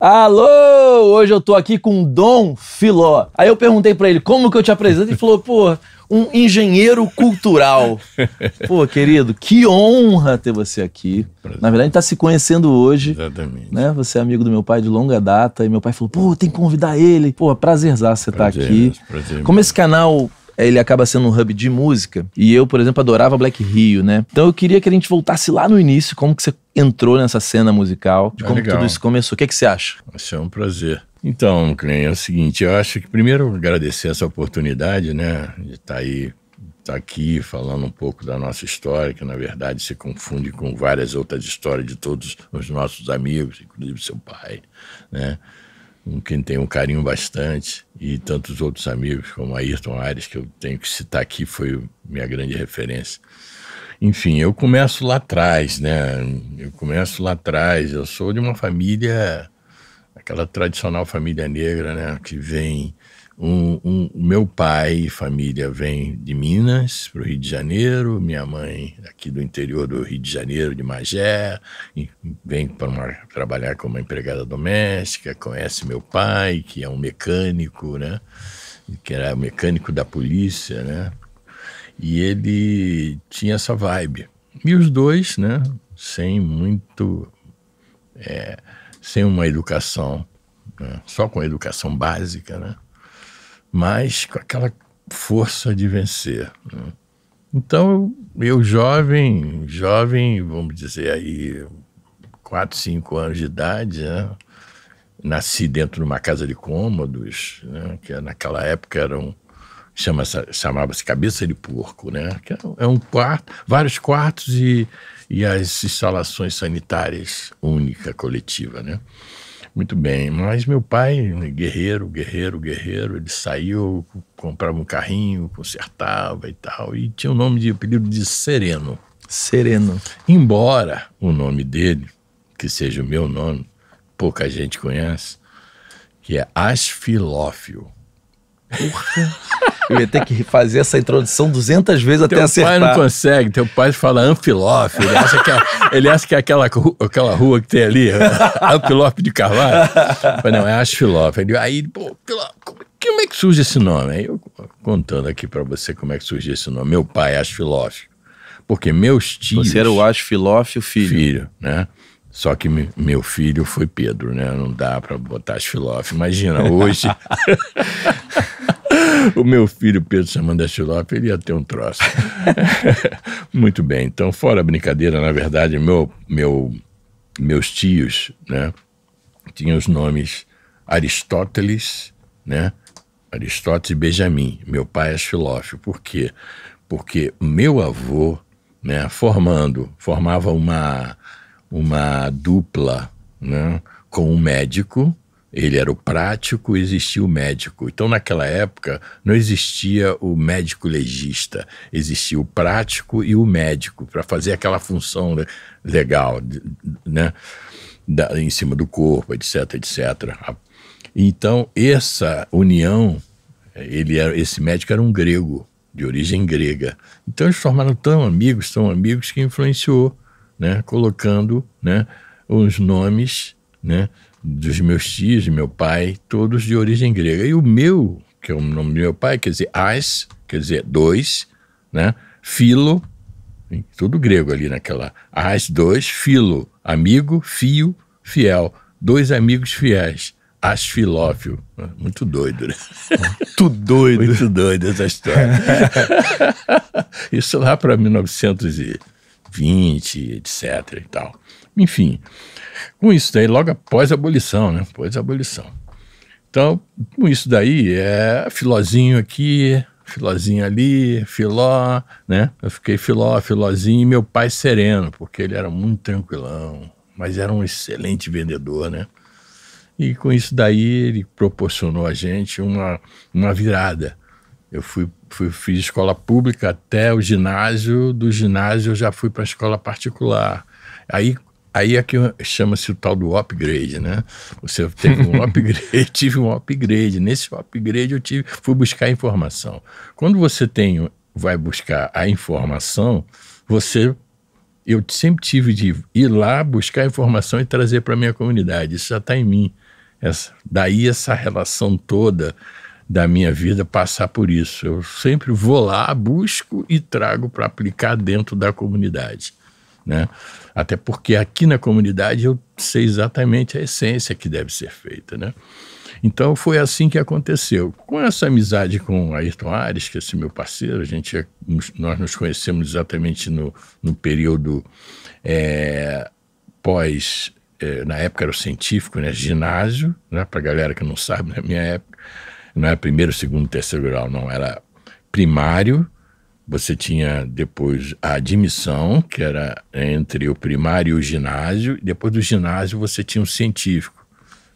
Alô, hoje eu tô aqui com Dom Filó. Aí eu perguntei para ele como que eu te apresento e falou, pô, um engenheiro cultural. Pô, querido, que honra ter você aqui. Prazer. Na verdade, a gente tá se conhecendo hoje. Exatamente. Né? Você é amigo do meu pai de longa data e meu pai falou, pô, tem que convidar ele. Pô, prazerzaço você estar tá aqui. Prazer. Como esse canal ele acaba sendo um hub de música. E eu, por exemplo, adorava Black Rio, né? Então eu queria que a gente voltasse lá no início, como que você entrou nessa cena musical, de é como legal. tudo isso começou. O que, é que você acha? Isso é um prazer. Então, Clem, é o seguinte, eu acho que primeiro agradecer essa oportunidade, né, de estar tá aí, estar tá aqui falando um pouco da nossa história, que na verdade se confunde com várias outras histórias de todos os nossos amigos, inclusive seu pai, né, com quem tem um carinho bastante, e tantos outros amigos, como Ayrton Ares, que eu tenho que citar aqui, foi minha grande referência. Enfim, eu começo lá atrás, né? Eu começo lá atrás. Eu sou de uma família, aquela tradicional família negra, né? Que vem. Um, um, meu pai e família vem de Minas para o Rio de Janeiro, minha mãe aqui do interior do Rio de Janeiro, de Magé, vem para trabalhar como empregada doméstica, conhece meu pai, que é um mecânico, né? que era mecânico da polícia, né? E ele tinha essa vibe. E os dois, né, sem muito. É, sem uma educação, né, só com educação básica, né, mas com aquela força de vencer. Né. Então, eu jovem, jovem, vamos dizer aí, 4, 5 anos de idade, né, nasci dentro de uma casa de cômodos, né, que naquela época eram chama chamava-se cabeça de porco, né? Que é, é um quarto, vários quartos e, e as instalações sanitárias única, coletiva, né? Muito bem, mas meu pai, guerreiro, guerreiro, guerreiro, ele saiu, comprava um carrinho, consertava e tal, e tinha o um nome de apelido de Sereno. Sereno. Embora o nome dele, que seja o meu nome, pouca gente conhece, que é Asfilófilo. Porra. Eu ia ter que fazer essa introdução 200 vezes até acertar. Teu pai não consegue. Teu pai fala Anfilófilo. Ele acha que, é, ele acha que é aquela, aquela rua que tem ali, Anfilófilo de Carvalho. Mas não, é Asfilófilo. Aí, pô, como é que surge esse nome? Aí eu contando aqui para você como é que surgiu esse nome. Meu pai é Asfilófilo. Porque meus tios... Você era o Asfilófilo filho. Filho, né? Só que meu filho foi Pedro, né? Não dá para botar Asfilófilo. Imagina, hoje... o meu filho Pedro chamando Estilope, ele ia ter um troço. Muito bem, então, fora a brincadeira, na verdade, meu, meu, meus tios, né, tinham os nomes Aristóteles, né, Aristóteles e Benjamin. Meu pai é filósofo. Por quê? Porque meu avô, né, formando, formava uma, uma dupla, né, com um médico, ele era o prático, existia o médico. Então, naquela época, não existia o médico legista, existia o prático e o médico para fazer aquela função legal, né? Da, em cima do corpo, etc, etc. Então, essa união, ele era, esse médico era um grego, de origem grega. Então, eles formaram tão amigos, tão amigos, que influenciou, né? Colocando né? os nomes, né? dos meus tios, de meu pai, todos de origem grega. E o meu, que é o nome do meu pai, quer dizer as, quer dizer dois, né? Filo, tudo grego ali naquela. As, dois, filo, amigo, fio, fiel. Dois amigos fiéis. As filófilo. Muito doido, né? Muito doido. Muito doido essa história. Isso lá para 1920, etc e tal. Enfim, com isso daí, logo após a abolição, né? Após a abolição. Então, com isso daí, é filózinho aqui, filózinho ali, filó, né? Eu fiquei filó, filózinho, e meu pai sereno, porque ele era muito tranquilão, mas era um excelente vendedor, né? E com isso daí, ele proporcionou a gente uma, uma virada. Eu fui, fui, fiz escola pública até o ginásio, do ginásio eu já fui para a escola particular. Aí Aí é que chama-se o tal do upgrade, né? Você teve um upgrade, tive um upgrade. Nesse upgrade eu tive, fui buscar informação. Quando você tem, vai buscar a informação, você eu sempre tive de ir lá buscar informação e trazer para minha comunidade. Isso já está em mim. Essa, daí essa relação toda da minha vida passar por isso. Eu sempre vou lá, busco e trago para aplicar dentro da comunidade. Né? Até porque aqui na comunidade eu sei exatamente a essência que deve ser feita. Né? Então foi assim que aconteceu. Com essa amizade com Ayrton Ares, que é esse meu parceiro, a gente nós nos conhecemos exatamente no, no período é, pós, é, na época era o científico, né, ginásio, né, para a galera que não sabe, na minha época, não era primeiro, segundo, terceiro grau, não, era primário, você tinha depois a admissão, que era entre o primário e o ginásio, e depois do ginásio você tinha o científico.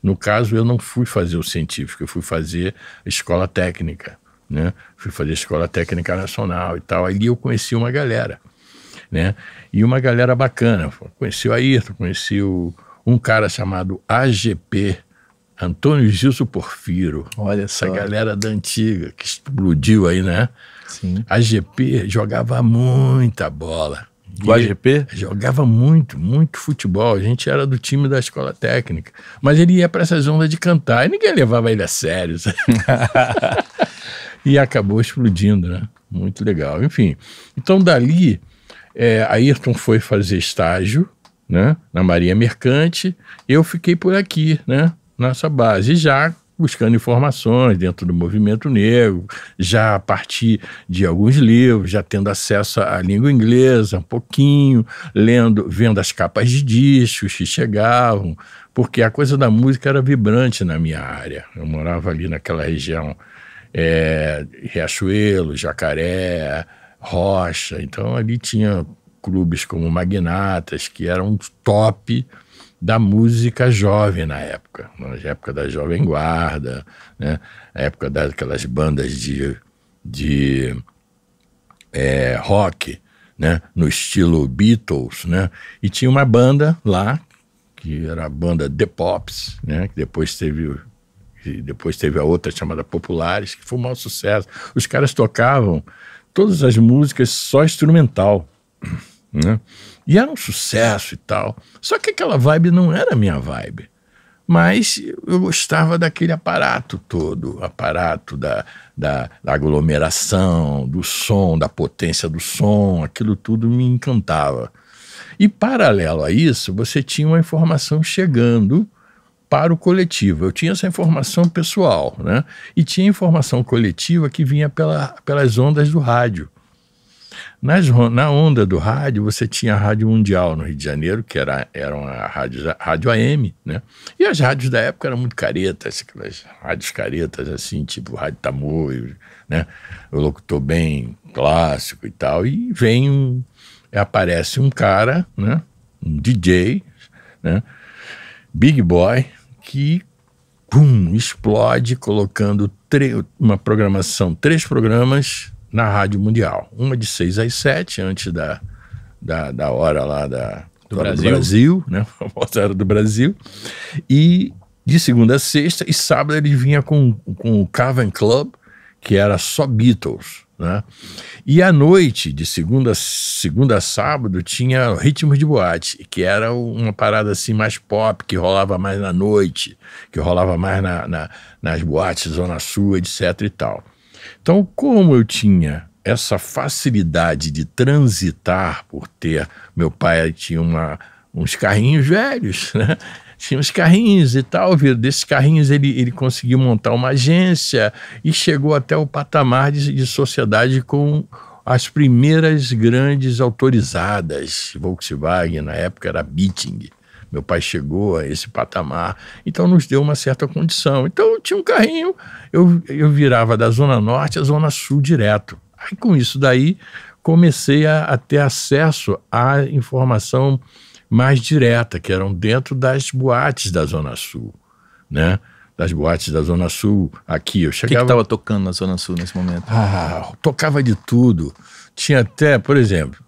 No caso, eu não fui fazer o científico, eu fui fazer escola técnica, né? Fui fazer escola técnica nacional e tal. Ali eu conheci uma galera, né? E uma galera bacana. Conheci o Ayrton, conheci o, um cara chamado AGP, Antônio Gilson Porfiro. Olha só. Essa galera da antiga, que explodiu aí, né? Sim. AGP jogava muita bola. O AGP? Jogava muito, muito futebol. A gente era do time da escola técnica. Mas ele ia para essas ondas de cantar e ninguém levava ele a sério. e acabou explodindo, né? Muito legal. Enfim, então dali, é, Ayrton foi fazer estágio né, na Marinha Mercante. Eu fiquei por aqui, né? Nessa base. Já buscando informações dentro do movimento negro, já a partir de alguns livros, já tendo acesso à língua inglesa um pouquinho, lendo, vendo as capas de discos que chegavam, porque a coisa da música era vibrante na minha área. Eu morava ali naquela região é, Riachuelo, Jacaré, Rocha, então ali tinha clubes como Magnatas, que eram top da música jovem na época, na época da Jovem Guarda, né? na época daquelas bandas de, de é, rock, né? no estilo Beatles, né? e tinha uma banda lá, que era a banda The Pops, né? que depois teve depois teve a outra chamada Populares, que foi um maior sucesso. Os caras tocavam todas as músicas só instrumental. Né? E era um sucesso e tal. Só que aquela vibe não era minha vibe. Mas eu gostava daquele aparato todo, aparato da, da, da, aglomeração, do som, da potência do som, aquilo tudo me encantava. E paralelo a isso, você tinha uma informação chegando para o coletivo. Eu tinha essa informação pessoal, né? E tinha informação coletiva que vinha pela, pelas ondas do rádio. Nas, na onda do rádio, você tinha a Rádio Mundial no Rio de Janeiro, que era, era uma rádio, rádio AM, né? E as rádios da época eram muito caretas, aquelas rádios caretas, assim, tipo Rádio Tamoio, né? O locutor bem clássico e tal. E vem um. Aparece um cara, né? Um DJ, né? Big Boy, que pum, explode colocando uma programação, três programas na Rádio Mundial. Uma de 6 às 7, antes da, da, da hora lá da, do, Brasil. do Brasil, né? A famosa hora do Brasil. E de segunda a sexta, e sábado ele vinha com, com o Cavern Club, que era só Beatles. Né? E à noite, de segunda, segunda a sábado, tinha Ritmos de Boate, que era uma parada assim mais pop, que rolava mais na noite, que rolava mais na, na nas boates Zona Sul, etc e tal. Então, como eu tinha essa facilidade de transitar por ter. Meu pai tinha uma, uns carrinhos velhos, né? Tinha uns carrinhos e tal, viu? Desses carrinhos ele, ele conseguiu montar uma agência e chegou até o patamar de, de sociedade com as primeiras grandes autorizadas. Volkswagen, na época, era Beating. Meu pai chegou a esse patamar, então nos deu uma certa condição. Então eu tinha um carrinho, eu, eu virava da Zona Norte à Zona Sul direto. Aí com isso daí comecei a, a ter acesso à informação mais direta, que eram dentro das boates da Zona Sul, né? Das boates da Zona Sul aqui. Eu chegava... O que estava tocando na Zona Sul nesse momento? Ah, tocava de tudo. Tinha até, por exemplo,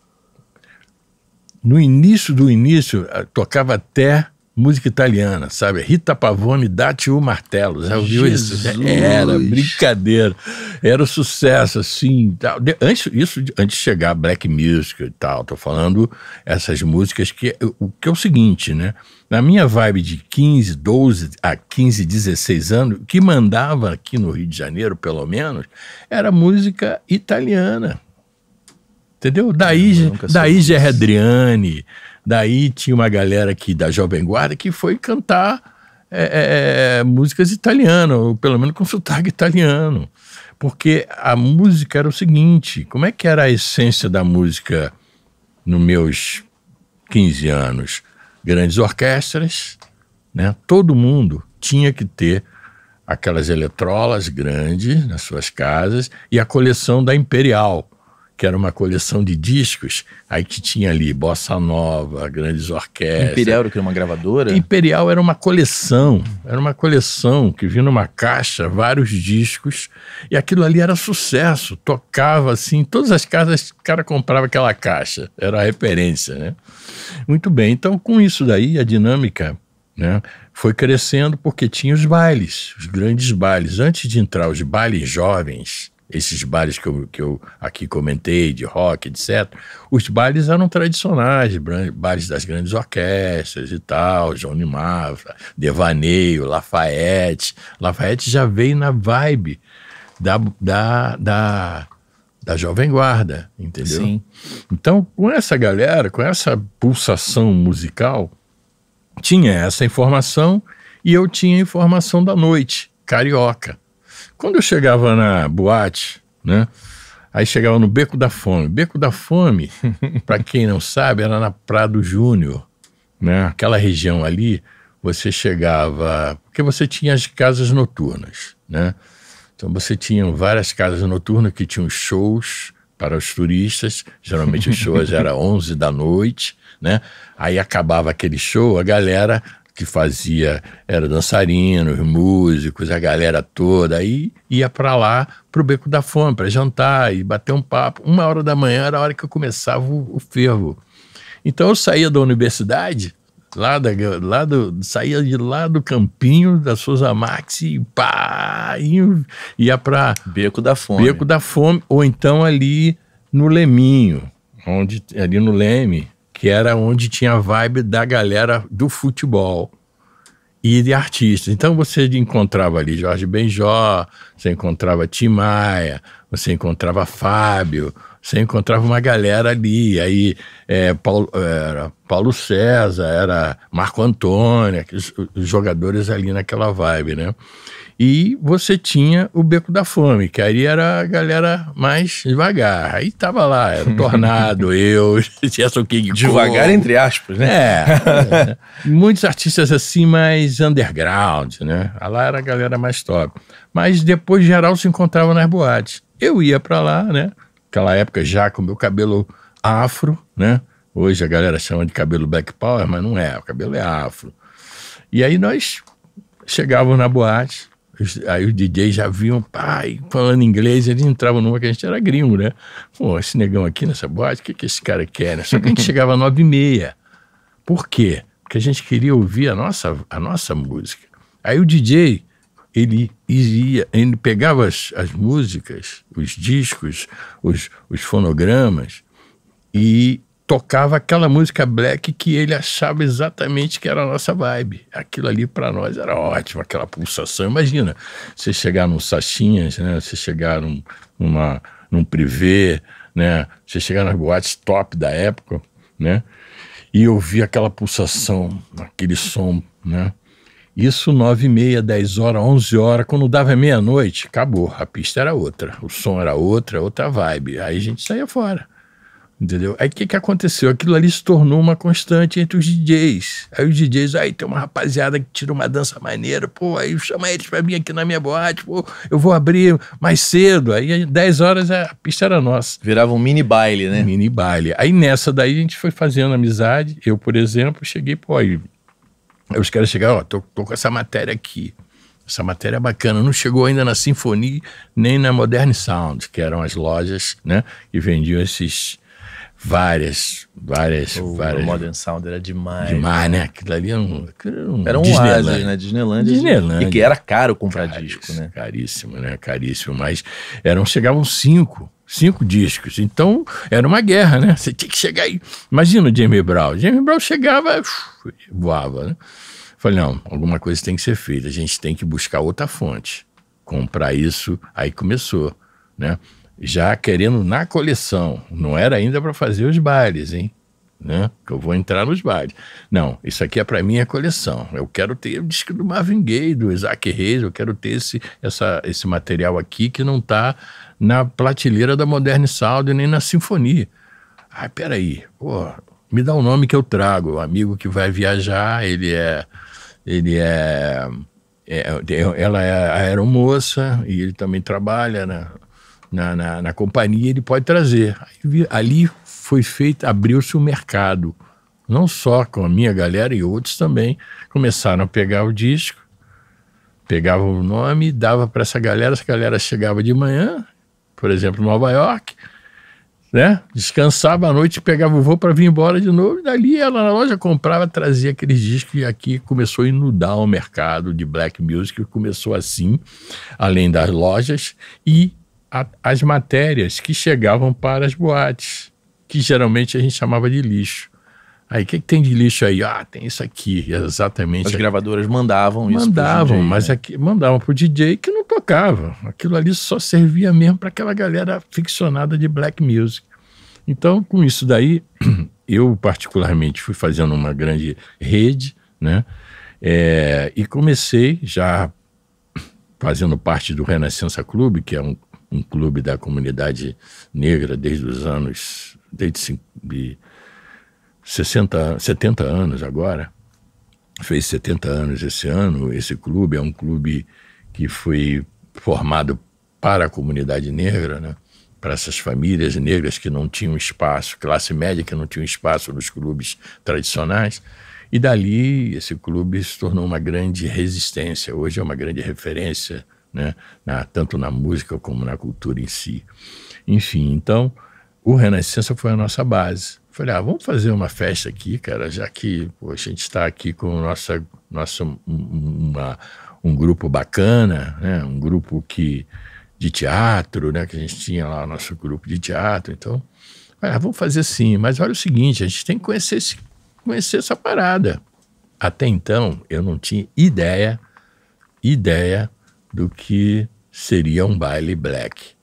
no início do início, eh, tocava até música italiana, sabe? Rita Pavone, Date o Martelo. Já ouviu Jesus. isso? Era brincadeira. Era um sucesso, assim. Tal. Antes, isso de- antes de chegar a Black Music e tal. Tô falando essas músicas que, o que é o seguinte, né? Na minha vibe de 15, 12 a 15, 16 anos, o que mandava aqui no Rio de Janeiro, pelo menos, era música italiana. Entendeu? Daí, daí Gerry Adriani, daí tinha uma galera aqui da Jovem Guarda que foi cantar é, é, é, músicas italianas, ou pelo menos com sotaque italiano. Porque a música era o seguinte: como é que era a essência da música nos meus 15 anos? Grandes orquestras, né? todo mundo tinha que ter aquelas eletrolas grandes nas suas casas e a coleção da Imperial, que era uma coleção de discos, aí que tinha ali bossa nova, grandes orquestras. Imperial era? Uma gravadora? Imperial era uma coleção, era uma coleção que vinha numa caixa, vários discos, e aquilo ali era sucesso, tocava assim, em todas as casas o cara comprava aquela caixa, era a referência, né? Muito bem, então com isso daí, a dinâmica né, foi crescendo porque tinha os bailes, os grandes bailes. Antes de entrar os bailes jovens, esses bailes que eu, que eu aqui comentei, de rock, etc., os bailes eram tradicionais, bailes das grandes orquestras e tal, Johnny Mafra, Devaneio, Lafayette. Lafayette já veio na vibe da, da, da, da Jovem Guarda, entendeu? Sim. Então, com essa galera, com essa pulsação musical, tinha essa informação e eu tinha a informação da noite, carioca. Quando eu chegava na boate, né? Aí chegava no Beco da Fome. Beco da Fome, para quem não sabe, era na Prado Júnior, né? Aquela região ali, você chegava, porque você tinha as casas noturnas, né? Então você tinha várias casas noturnas que tinham shows para os turistas, geralmente os shows eram 11 da noite, né? Aí acabava aquele show, a galera que fazia era dançarinos, músicos, a galera toda, aí ia para lá pro Beco da Fome para jantar e bater um papo. Uma hora da manhã era a hora que eu começava o, o fervo. Então eu saía da universidade, lá, da, lá do, saía de lá do campinho da Souza Max e pá, ia, ia para Beco da Fome. Beco da Fome, ou então ali no Leminho, onde, ali no Leme, que era onde tinha a vibe da galera do futebol e de artistas. Então você encontrava ali Jorge Benjó, você encontrava Tim Maia, você encontrava Fábio, você encontrava uma galera ali. Aí é, Paulo, era Paulo César, era Marco Antônio, os jogadores ali naquela vibe, né? E você tinha o Beco da Fome, que aí era a galera mais devagar. Aí tava lá, era o Tornado, eu, Gerson King Devagar, Cole. entre aspas, né? É, é. muitos artistas assim mais underground, né? Lá era a galera mais top. Mas depois geral se encontrava nas boates. Eu ia pra lá, né? Aquela época já com meu cabelo afro, né? Hoje a galera chama de cabelo black power, mas não é, o cabelo é afro. E aí nós chegávamos na boate, aí os DJs já viam, pai, falando inglês, eles entravam numa que a gente era gringo, né? Pô, esse negão aqui nessa boate, o que, que esse cara quer, né? Só que a gente chegava às nove e meia. Por quê? Porque a gente queria ouvir a nossa, a nossa música. Aí o DJ, ele ia, ele pegava as, as músicas, os discos, os, os fonogramas e tocava aquela música black que ele achava exatamente que era a nossa vibe. Aquilo ali para nós era ótimo, aquela pulsação. Imagina, você chegar num Sachinhas, né? Você chegar num, numa, num privê, né? Você chegar nas boates top da época, né? E ouvir aquela pulsação, aquele som, né? Isso nove e meia, dez horas, onze horas, quando dava meia-noite, acabou. A pista era outra, o som era outra, outra vibe. Aí a gente saía fora. Entendeu? Aí o que, que aconteceu? Aquilo ali se tornou uma constante entre os DJs. Aí os DJs, aí tem uma rapaziada que tira uma dança maneira, pô, aí chama eles pra vir aqui na minha boate, pô, eu vou abrir mais cedo. Aí 10 horas a pista era nossa. Virava um mini baile, né? Mini baile. Aí nessa daí a gente foi fazendo amizade. Eu, por exemplo, cheguei, pô, aí, aí os caras chegaram, ó, tô, tô com essa matéria aqui. Essa matéria é bacana. Não chegou ainda na Sinfonia nem na Modern Sound, que eram as lojas, né, que vendiam esses várias, várias, O várias. Modern Sound era demais. Demais, né? Aquilo ali era um, aquilo era um, Era um Disneyland. né? Disneylandia. Disneylandia. E que era caro comprar Caríssimo, disco, né? Caríssimo, né? Caríssimo. Mas eram, chegavam cinco, cinco discos. Então, era uma guerra, né? Você tinha que chegar aí. Imagina o Jamie Brown. Jamie Brown chegava, voava, né? Falei, não, alguma coisa tem que ser feita. A gente tem que buscar outra fonte. Comprar isso. Aí começou, né? Já querendo na coleção. Não era ainda para fazer os bailes, hein? Né? Que eu vou entrar nos bailes. Não, isso aqui é para minha coleção. Eu quero ter o disco do Marvin Gaye, do Isaac Reis, eu quero ter esse, essa, esse material aqui que não está na prateleira da Modern Sound nem na Sinfonia. Ah, peraí, pô, me dá um nome que eu trago. O amigo que vai viajar, ele é. Ele é. é- ela é aeromoça e ele também trabalha na, na, na, na companhia, ele pode trazer. Ali foi feito, abriu-se o mercado. Não só com a minha galera e outros também começaram a pegar o disco, pegavam o nome, dava para essa galera, essa galera chegava de manhã, por exemplo, em Nova York, né? Descansava à noite, pegava o voo para vir embora de novo, e dali ela na loja comprava, trazia aqueles discos e aqui começou a inundar o mercado de black music, começou assim, além das lojas e a- as matérias que chegavam para as boates, que geralmente a gente chamava de lixo. Aí, o que, que tem de lixo aí? Ah, tem isso aqui, exatamente. As gravadoras mandavam isso. pro Mandavam, mas né? aqui, mandavam pro DJ que não tocava. Aquilo ali só servia mesmo para aquela galera ficcionada de black music. Então, com isso daí, eu particularmente fui fazendo uma grande rede, né? É, e comecei já fazendo parte do Renascença Clube, que é um, um clube da comunidade negra desde os anos, desde cin- de 60, 70 anos agora fez 70 anos esse ano. Esse clube é um clube que foi formado para a comunidade negra, né? para essas famílias negras que não tinham espaço, classe média que não tinha espaço nos clubes tradicionais. E dali esse clube se tornou uma grande resistência. Hoje é uma grande referência, né? na, tanto na música como na cultura em si. Enfim, então o Renascença foi a nossa base. Falei, ah, vamos fazer uma festa aqui, cara, já que pô, a gente está aqui com nossa, nossa, um- uma, um grupo bacana, né? um grupo que, de teatro, né? que a gente tinha lá o nosso grupo de teatro. Então, ah, vamos fazer sim, mas olha o seguinte, a gente tem que conhecer, esse, conhecer essa parada. Até então, eu não tinha ideia, ideia do que seria um baile black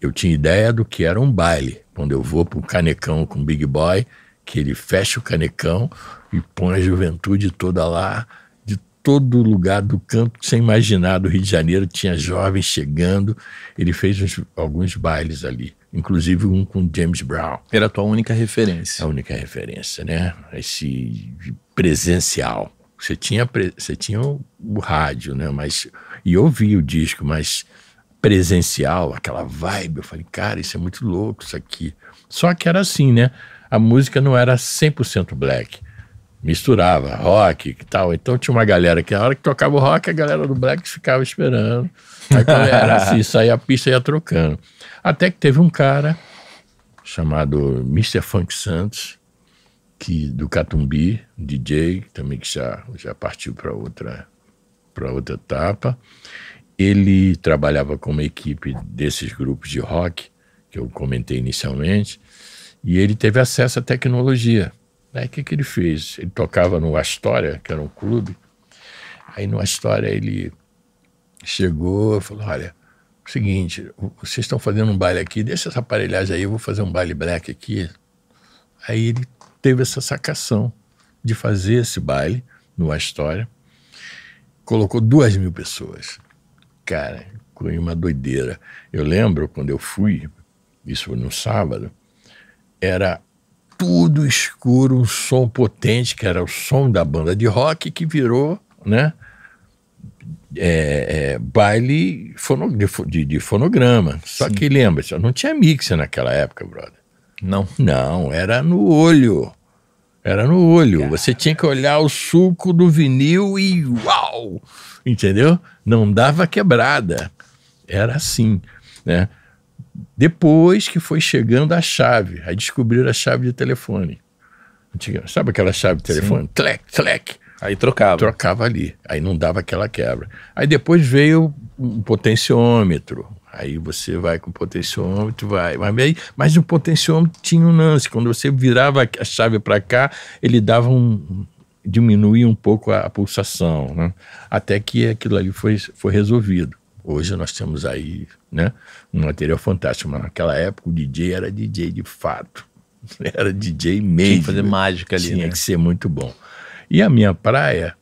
eu tinha ideia do que era um baile. Quando eu vou para o canecão com o Big Boy, que ele fecha o canecão e põe a juventude toda lá, de todo lugar do canto sem imaginar do Rio de Janeiro, tinha jovens chegando. Ele fez uns- alguns bailes ali, inclusive um com James Brown. Era a tua única referência. a única referência, né? Esse presencial. Você tinha, você tinha o, o rádio, né? Mas, e ouvi o disco, mas presencial, aquela vibe, eu falei, cara, isso é muito louco, isso aqui. Só que era assim, né? A música não era 100% black. Misturava rock e tal. Então tinha uma galera que, na hora que tocava o rock, a galera do black ficava esperando. Aí quando era assim, saía a pista e ia trocando. Até que teve um cara chamado Mr. Funk Santos, que do Catumbi, DJ, também que já, já partiu para outra, para outra etapa. Ele trabalhava com uma equipe desses grupos de rock, que eu comentei inicialmente, e ele teve acesso à tecnologia. Aí o que, que ele fez? Ele tocava no Astoria, que era um clube. Aí no Astoria ele chegou e falou: Olha, o seguinte, vocês estão fazendo um baile aqui, deixa essa aparelhagem aí, eu vou fazer um baile black aqui. Aí ele teve essa sacação de fazer esse baile no Astoria, colocou duas mil pessoas. Cara, foi uma doideira. Eu lembro quando eu fui, isso foi no sábado, era tudo escuro, um som potente, que era o som da banda de rock, que virou, né? é, é, baile fono, de, de- fonograma. Só Sim. que lembra, não tinha mixer naquela época, brother. Não. Não, era no olho. Era no olho. Você tinha que olhar o suco do vinil e uau! Entendeu? Não dava quebrada. Era assim, né? Depois que foi chegando a chave, aí descobriram a chave de telefone. Sabe aquela chave de telefone? Sim. Tlec, tlec. Aí trocava. Trocava ali. Aí não dava aquela quebra. Aí depois veio um potenciômetro. Aí você vai com o potenciômetro, vai. Mas, aí, mas o potenciômetro tinha um lance. Quando você virava a chave para cá, ele dava um. diminuía um pouco a, a pulsação. Né? Até que aquilo ali foi, foi resolvido. Hoje nós temos aí né, um material fantástico. Mas naquela época o DJ era DJ de fato. Era DJ mesmo. Tinha que fazer mágica ali. Tinha né? que ser muito bom. E a minha praia,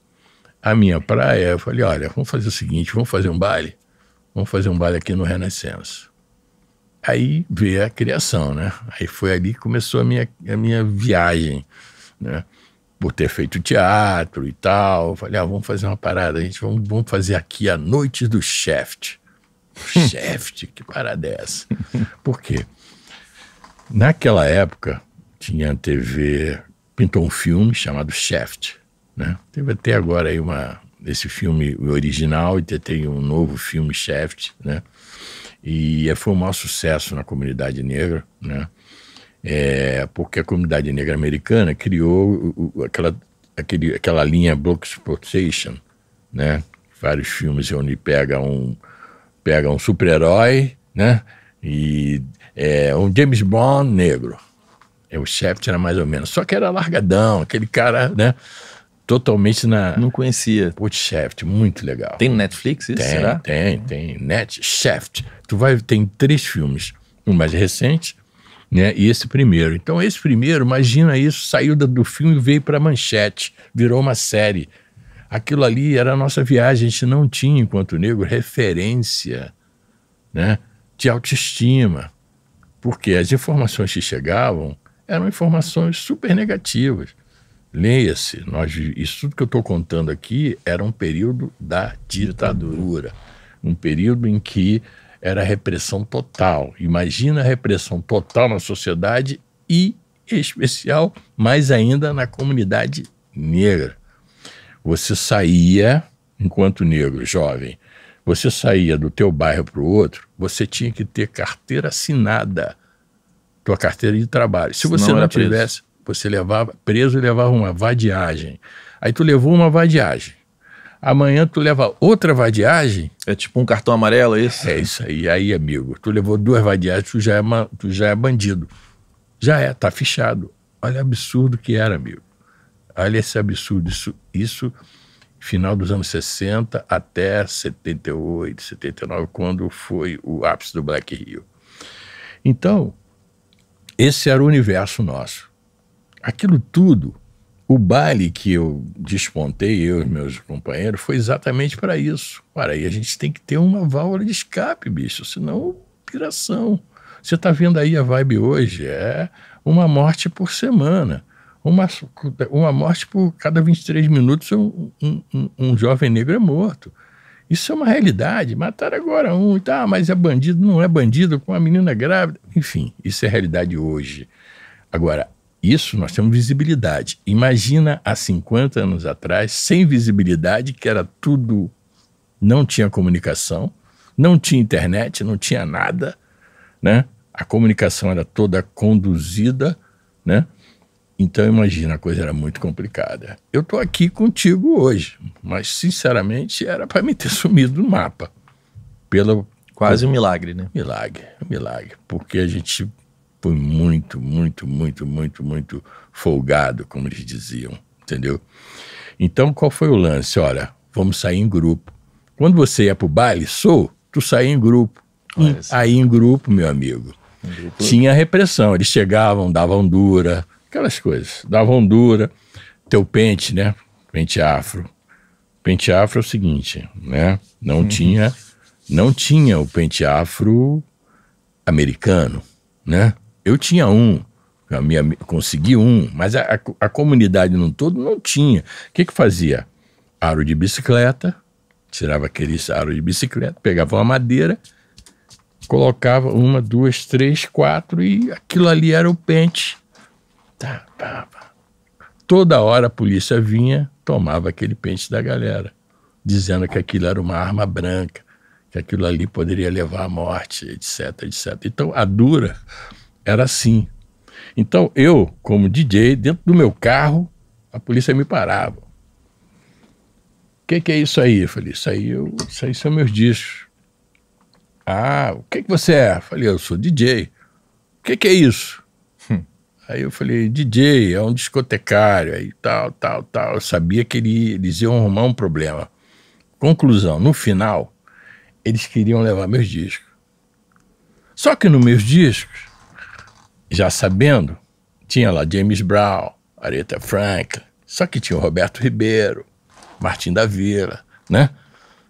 a minha praia, eu falei, olha, vamos fazer o seguinte, vamos fazer um baile? Vamos fazer um baile aqui no Renascença. Aí veio a criação, né? Aí foi ali que começou a minha, a minha viagem, né? Por ter feito teatro e tal. Falei, ah, vamos fazer uma parada, a gente vamos, vamos fazer aqui a Noite do Shaft. Shaft, que parada é essa? Por quê? Naquela época, tinha TV pintou um filme chamado Shaft, né? Teve até agora aí uma esse filme original e tem um novo filme Shaft, né? E foi um maior sucesso na comunidade negra, né? É, porque a comunidade negra americana criou o, o, aquela, aquele, aquela linha Block Exploitation, né? Vários filmes onde pega um, pega um super-herói, né? E é, um James Bond negro, é, o Shaft era mais ou menos. Só que era largadão, aquele cara, né? Totalmente na. Não conhecia. Putz, Shaft, muito legal. Tem Netflix isso? Tem, será? tem, tem. Net, Shaft. Tu vai, tem três filmes. Um mais recente, né? E esse primeiro. Então, esse primeiro, imagina isso, saiu do, do filme e veio para manchete, virou uma série. Aquilo ali era a nossa viagem, a gente não tinha, enquanto negro, referência, né? De autoestima. Porque as informações que chegavam eram informações super negativas. Leia-se, nós, isso tudo que eu estou contando aqui era um período da ditadura, um período em que era repressão total. Imagina a repressão total na sociedade e, em especial, mais ainda na comunidade negra. Você saía, enquanto negro, jovem, você saía do teu bairro para o outro, você tinha que ter carteira assinada tua carteira de trabalho. Se você não, não tivesse. Você levava preso e levava uma vadiagem. Aí tu levou uma vadiagem. Amanhã tu leva outra vadiagem. É tipo um cartão amarelo, é isso? É isso aí. Aí, amigo, tu levou duas vadiagens, tu já é, tu já é bandido. Já é, tá fichado. Olha o absurdo que era, amigo. Olha esse absurdo. Isso, isso final dos anos 60 até 78, 79, quando foi o ápice do Black Rio. Então, esse era o universo nosso. Aquilo tudo, o baile que eu despontei, eu e meus companheiros, foi exatamente para isso. Para aí a gente tem que ter uma válvula de escape, bicho, senão piração. Você está vendo aí a vibe hoje, é uma morte por semana. Uma, uma morte por cada 23 minutos, um, um, um jovem negro é morto. Isso é uma realidade. Mataram agora um, tá, mas é bandido, não é bandido, com uma menina grávida. Enfim, isso é realidade hoje. Agora, isso nós temos visibilidade. Imagina há 50 anos atrás, sem visibilidade, que era tudo. Não tinha comunicação, não tinha internet, não tinha nada, né? A comunicação era toda conduzida, né? Então imagina, a coisa era muito complicada. Eu estou aqui contigo hoje, mas sinceramente era para me ter sumido do mapa. Pela, Quase um milagre, né? Milagre, milagre. Porque a gente foi muito, muito, muito, muito, muito folgado, como eles diziam, entendeu? Então qual foi o lance? Olha, vamos sair em grupo. Quando você ia pro baile, sou, tu saía em grupo. Aí em grupo, meu amigo, grupo... tinha repressão. Eles chegavam, davam dura, Aquelas coisas. Davam dura, teu pente, né? Pente afro. Pente afro é o seguinte, né? Não uhum. tinha não tinha o pente afro americano, né? Eu tinha um, a minha, consegui um, mas a, a, a comunidade no todo não tinha. O que que fazia? Aro de bicicleta, tirava aquele aro de bicicleta, pegava uma madeira, colocava uma, duas, três, quatro e aquilo ali era o pente Tá, tá, tá. Toda hora a polícia vinha, tomava aquele pente da galera, dizendo que aquilo era uma arma branca, que aquilo ali poderia levar à morte, etc, etc. Então a dura era assim. Então eu, como DJ, dentro do meu carro, a polícia me parava. O que, que, é isso aí? Eu falei, isso aí, eu, isso aí são meus discos. Ah, o que, que você é? Eu falei, eu sou DJ. O que, que é isso? Hum. Aí eu falei, DJ, é um discotecário, aí tal, tal, tal. Eu sabia que ele, eles iam arrumar um problema. Conclusão, no final, eles queriam levar meus discos. Só que nos meus discos, já sabendo, tinha lá James Brown, Aretha Franklin, só que tinha o Roberto Ribeiro, Martim da Vila, né?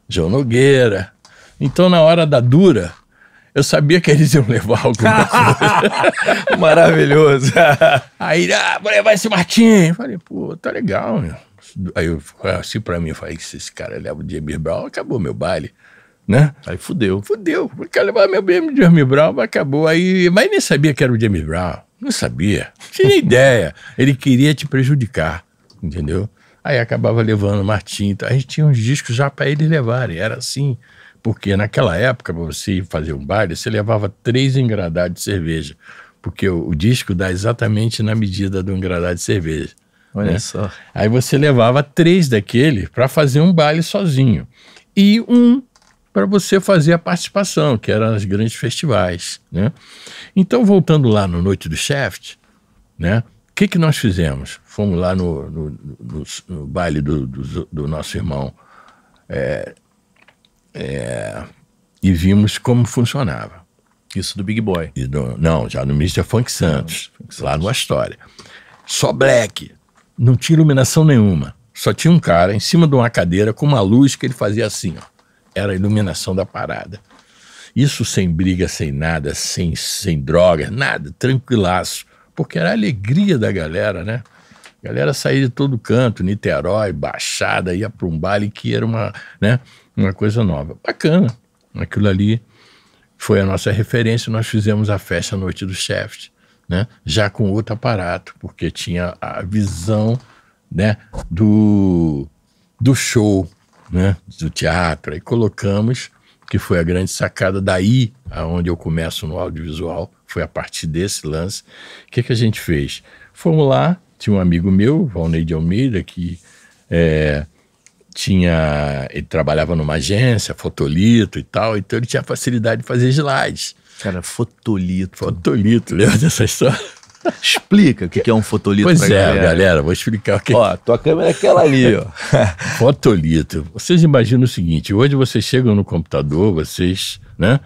João Nogueira. Então, na hora da dura, eu sabia que eles iam levar alguma coisa. Maravilhoso. Aí, ah, vou levar esse Martim. Eu falei, pô, tá legal, meu. Aí eu assim pra mim, eu falei, se esse cara leva o James Brown, acabou meu baile né? Aí fudeu. Fudeu. Quer levar meu BM de James Brown, acabou. Aí, mas nem sabia que era o James Brown. Não sabia. Tinha nem ideia. Ele queria te prejudicar, entendeu? Aí acabava levando o Martim. A gente tinha uns discos já para eles levarem. Era assim. Porque naquela época, para você fazer um baile, você levava três engradados de cerveja. Porque o, o disco dá exatamente na medida do engradado de cerveja. Olha né? só. Aí você levava três daquele para fazer um baile sozinho. E um para você fazer a participação, que eram os grandes festivais. Né? Então, voltando lá no Noite do Shaft, né? o que, que nós fizemos? Fomos lá no, no, no, no baile do, do, do, nosso irmão é, é, e vimos como funcionava. Isso do Big Boy? Do, não, já no Mr. Funk Santos, não, Funk lá no Astoria. Só black, não tinha iluminação nenhuma. Só tinha um cara em cima de uma cadeira com uma luz que ele fazia assim, ó era a iluminação da parada. Isso sem briga, sem nada, sem, sem droga, nada, tranquilaço. Porque era a alegria da galera, né? A galera saía de todo canto, Niterói, Baixada, ia para um baile que era uma, né, uma coisa nova. Bacana. Aquilo ali foi a nossa referência. Nós fizemos a festa Noite do Chef, né? já com outro aparato, porque tinha a visão né, do, do show, né, do teatro. Aí colocamos, que foi a grande sacada daí, aonde eu começo no audiovisual, foi a partir desse lance. O que, que a gente fez? Fomos lá, tinha um amigo meu, Valnei de Almeida, que é, tinha. Ele trabalhava numa agência, fotolito e tal, então ele tinha facilidade de fazer slides. Cara, fotolito. Fotolito, lembra dessa história? Explica o que, é um fotolito Pois é, galera. galera, vou explicar o que Ó, tua câmera é aquela ali, ó. fotolito. Vocês imaginam o seguinte, hoje vocês chegam no computador, vocês, né,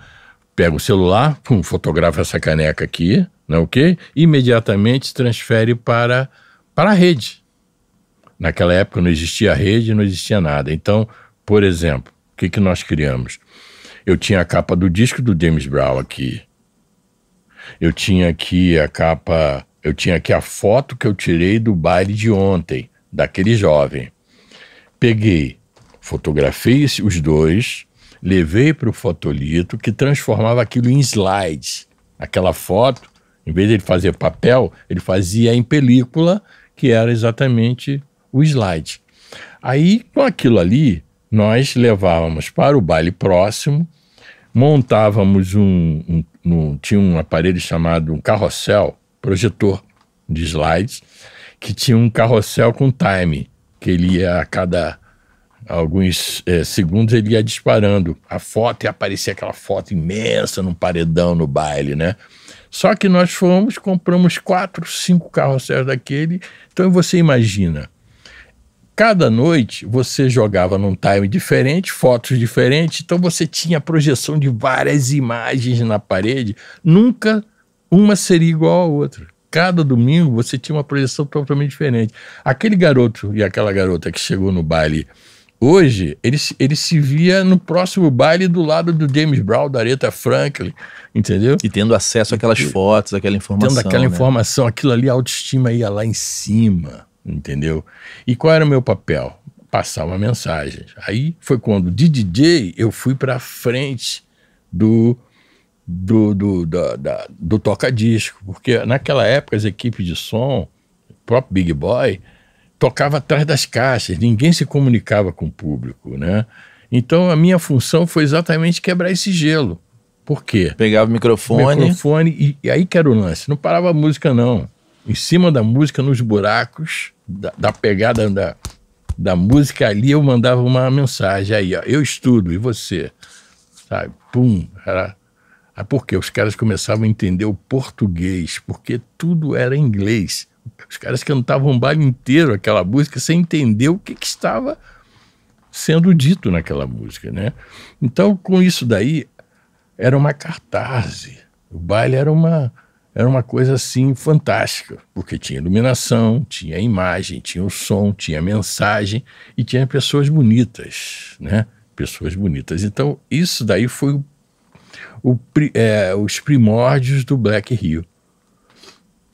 pegam o celular, pum, fotografa essa caneca aqui, não é ok? Imediatamente transfere para, para a rede. Naquela época não existia rede, não existia nada. Então, por exemplo, o que, que nós criamos? Eu tinha a capa do disco do James Brown aqui, eu tinha aqui a capa, eu tinha aqui a foto que eu tirei do baile de ontem, daquele jovem. Peguei, fotografei os dois, levei para o fotolito que transformava aquilo em slides. Aquela foto, em vez de ele fazer papel, ele fazia em película, que era exatamente o slide. Aí, com aquilo ali, nós levávamos para o baile próximo, montávamos um, um, no, tinha um aparelho chamado um carrossel, projetor de slides, que tinha um carrossel com time, que ele ia a cada alguns é, segundos ele ia disparando a foto e aparecia aquela foto imensa num paredão no baile, né? Só que nós fomos, compramos quatro, cinco carrosséis daquele. Então você imagina, Cada noite você jogava num time diferente, fotos diferentes, então você tinha projeção de várias imagens na parede, nunca uma seria igual à outra. Cada domingo você tinha uma projeção totalmente diferente. Aquele garoto e aquela garota que chegou no baile hoje, ele, ele se via no próximo baile do lado do James Brown, da Aretha Franklin, entendeu? E tendo acesso àquelas fotos, àquela informação. Tendo aquela né? informação, aquilo ali, a autoestima ia lá em cima entendeu? E qual era o meu papel? Passar uma mensagem. Aí foi quando de DJ eu fui para frente do do, do, da, da, do toca-disco, porque naquela época as equipes de som, o próprio Big Boy, tocava atrás das caixas, ninguém se comunicava com o público, né? Então a minha função foi exatamente quebrar esse gelo. Por quê? Pegava o microfone. Microfone e, e aí que era o lance. Não parava a música, não. Em cima da música, nos buracos, da, da pegada da, da música ali, eu mandava uma mensagem aí, ó, eu estudo, e você? Sabe? Pum, era... Ah, porque os caras começavam a entender o português, porque tudo era inglês. Os caras cantavam um baile inteiro aquela música sem entender o que, que estava sendo dito naquela música, né? Então, com isso daí, era uma cartaz. O baile era uma, era uma coisa assim fantástica, porque tinha iluminação, tinha imagem, tinha o som, tinha mensagem e tinha pessoas bonitas, né? Pessoas bonitas. Então, isso daí foi o, o é, os primórdios do Black Rio.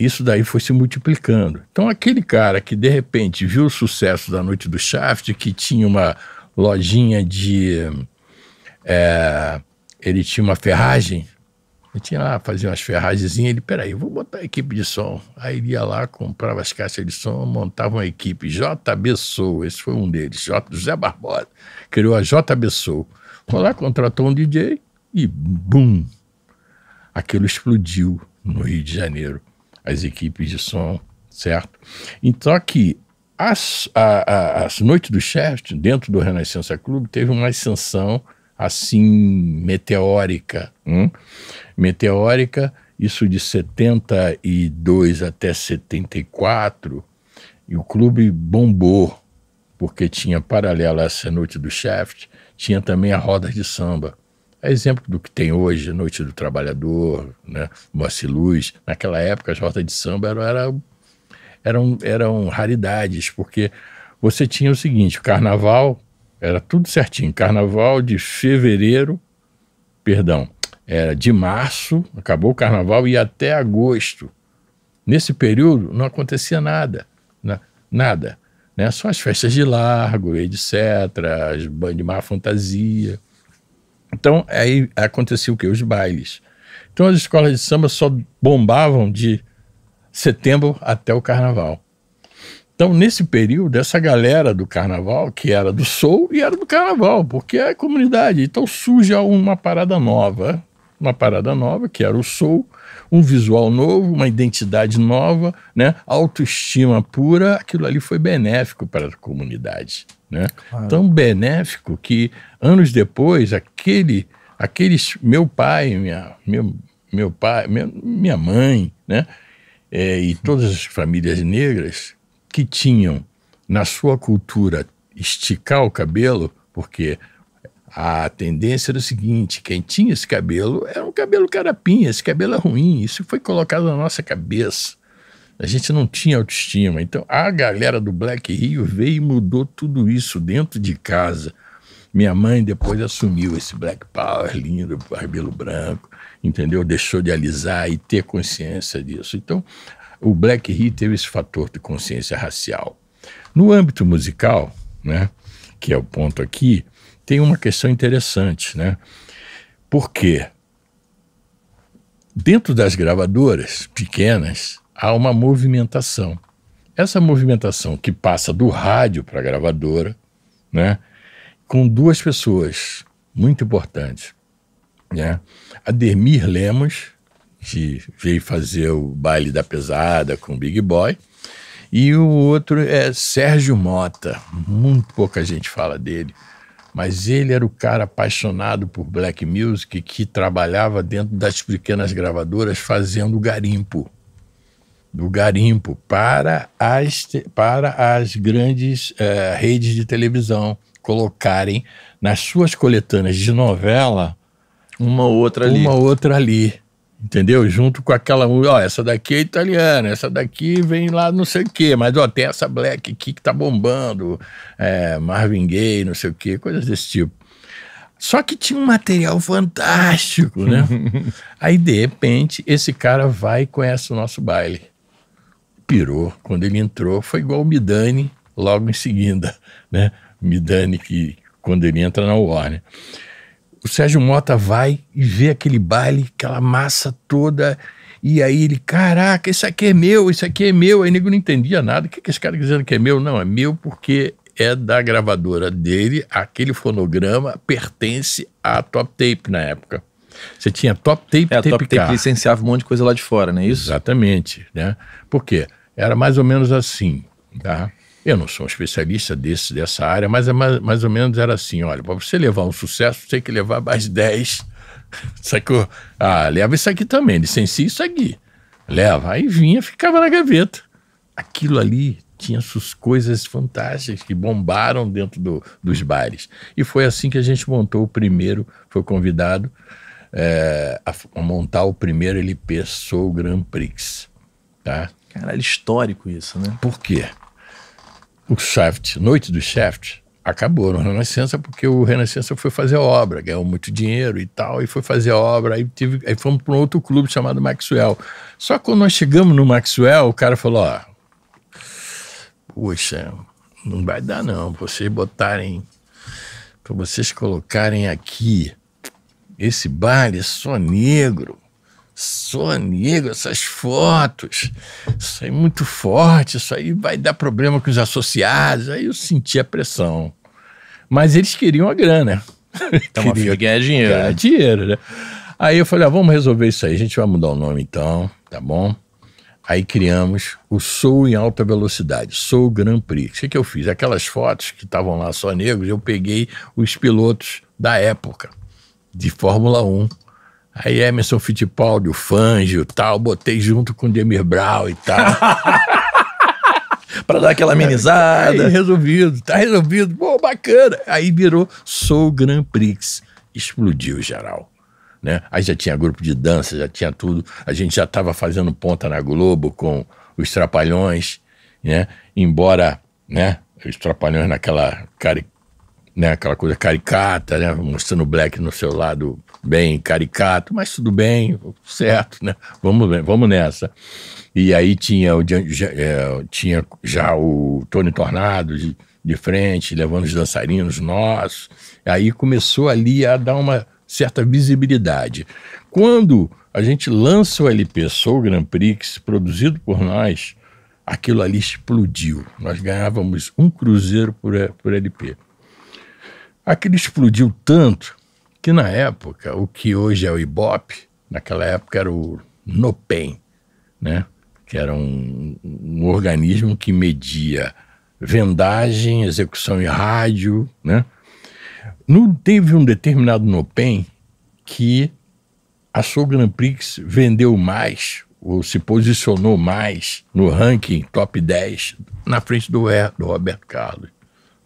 Isso daí foi se multiplicando. Então, aquele cara que de repente viu o sucesso da Noite do Shaft, que tinha uma lojinha de. É, ele tinha uma ferragem eu tinha lá, fazia umas ferragens, ele, peraí, vou botar a equipe de som. Aí ele ia lá, comprava as caixas de som, montava uma equipe, JB Soul, esse foi um deles, J, José Barbosa, criou a JB Soul. Foi lá, contratou um DJ e bum! Aquilo explodiu no Rio de Janeiro, as equipes de som, certo? Então aqui, as, a, a, as noites do Chest, dentro do Renascença Clube, teve uma ascensão assim meteórica. Hum? Meteórica, isso de 72 até 74, e o clube bombou, porque tinha paralela a essa noite do Shaft, tinha também a roda de samba. É exemplo do que tem hoje, Noite do Trabalhador, né? Moacir Luz. Naquela época, as rodas de samba eram, eram, eram, eram raridades, porque você tinha o seguinte: o carnaval era tudo certinho. Carnaval de fevereiro, perdão, era de março, acabou o carnaval, e até agosto. Nesse período não acontecia nada, né? nada. Né? Só as festas de largo, etc., as bandas de má fantasia. Então, aí acontecia o quê? Os bailes. Então, as escolas de samba só bombavam de setembro até o carnaval. Então, nesse período, essa galera do carnaval, que era do soul e era do carnaval, porque é a comunidade. Então surge uma parada nova, uma parada nova, que era o soul, um visual novo, uma identidade nova, né? autoestima pura, aquilo ali foi benéfico para a comunidade. Né? Claro. Tão benéfico que anos depois, aquele, aqueles, meu pai, minha, meu, meu pai, minha, minha mãe, né? É, e todas as famílias negras que tinham na sua cultura esticar o cabelo, porque a tendência era o seguinte: quem tinha esse cabelo era um cabelo carapinha, esse cabelo é ruim, isso foi colocado na nossa cabeça. A gente não tinha autoestima. Então a galera do Black Rio veio e mudou tudo isso dentro de casa. Minha mãe depois assumiu esse Black Power lindo, cabelo branco, entendeu? Deixou de alisar e ter consciência disso. Então o Black Rio teve esse fator de consciência racial. No âmbito musical, né, que é o ponto aqui, tem uma questão interessante, né? Porque dentro das gravadoras pequenas há uma movimentação. Essa movimentação que passa do rádio para a gravadora, né, com duas pessoas muito importantes, né? Ademir Lemos que veio fazer o baile da pesada com o Big Boy. E o outro é Sérgio Mota. Muito pouca gente fala dele. Mas ele era o cara apaixonado por black music que trabalhava dentro das pequenas gravadoras fazendo garimpo. Do garimpo para as, para as grandes uh, redes de televisão colocarem nas suas coletâneas de novela uma outra ali. Uma outra ali entendeu? Junto com aquela, ó, essa daqui é italiana, essa daqui vem lá não sei o quê, mas ó, tem essa black aqui que tá bombando, é, Marvin Gaye, não sei o quê, coisas desse tipo. Só que tinha um material fantástico, né? Aí, de repente, esse cara vai e conhece o nosso baile. Pirou. Quando ele entrou, foi igual o Midani logo em seguida, né? Midani que quando ele entra na Warner o Sérgio Mota vai e vê aquele baile, aquela massa toda, e aí ele, caraca, isso aqui é meu, isso aqui é meu. Aí nego não entendia nada. O que, que esse cara dizendo que é meu? Não, é meu porque é da gravadora dele, aquele fonograma pertence à Top Tape na época. Você tinha Top Tape, É, a Tape Top Tape Car. licenciava um monte de coisa lá de fora, não é isso? Exatamente, né? Por quê? Era mais ou menos assim, tá? Eu não sou um especialista desse, dessa área, mas é mais, mais ou menos era assim, olha, para você levar um sucesso, você tem que levar mais 10. Sacou? Ah, leva isso aqui também, licencia isso aqui. Leva. Aí vinha, ficava na gaveta. Aquilo ali tinha suas coisas fantásticas que bombaram dentro do- dos bares. E foi assim que a gente montou o primeiro, foi convidado é, a, a montar o primeiro LP Soul Grand Prix. Tá? Caralho, histórico isso, né? Por quê? O Shaft, Noite do Shaft, acabou no Renascença porque o Renascença foi fazer obra, ganhou muito dinheiro e tal, e foi fazer obra. Aí, tive, aí fomos para um outro clube chamado Maxwell. Só que quando nós chegamos no Maxwell, o cara falou: Ó, poxa, não vai dar não, vocês botarem, para vocês colocarem aqui, esse bar é só negro. Só negro, essas fotos. Isso aí é muito forte, isso aí vai dar problema com os associados. Aí eu senti a pressão. Mas eles queriam a grana. Então, uma filha ganhar dinheiro. Ganhar né? dinheiro, né? Aí eu falei, ah, vamos resolver isso aí. A gente vai mudar o nome então, tá bom? Aí criamos o Soul em alta velocidade, Soul Grand Prix. O que, que eu fiz? Aquelas fotos que estavam lá só negros, eu peguei os pilotos da época, de Fórmula 1. Aí Emerson Fittipaldi, o Fangio e tal, botei junto com o Demir Brown e tal. Pra dar aquela amenizada. Aí resolvido, tá resolvido. Pô, bacana. Aí virou Soul Grand Prix. Explodiu geral. Né? Aí já tinha grupo de dança, já tinha tudo. A gente já estava fazendo ponta na Globo com os Trapalhões, né? Embora, né? Os Trapalhões naquela cari... né? aquela coisa caricata, né? Mostrando o Black no seu lado bem caricato, mas tudo bem, certo, né? Vamos, vamos nessa. E aí tinha, o, já, é, tinha já o Tony Tornado de, de frente, levando os dançarinos nossos. Aí começou ali a dar uma certa visibilidade. Quando a gente lança o LP Soul Grand Prix, produzido por nós, aquilo ali explodiu. Nós ganhávamos um cruzeiro por, por LP. Aquilo explodiu tanto que na época, o que hoje é o Ibope, naquela época era o NOPEM, né? que era um, um organismo que media vendagem, execução em rádio, né? Não teve um determinado NOPEM que a Soul Grand Prix vendeu mais ou se posicionou mais no ranking top 10 na frente do, do Roberto Carlos.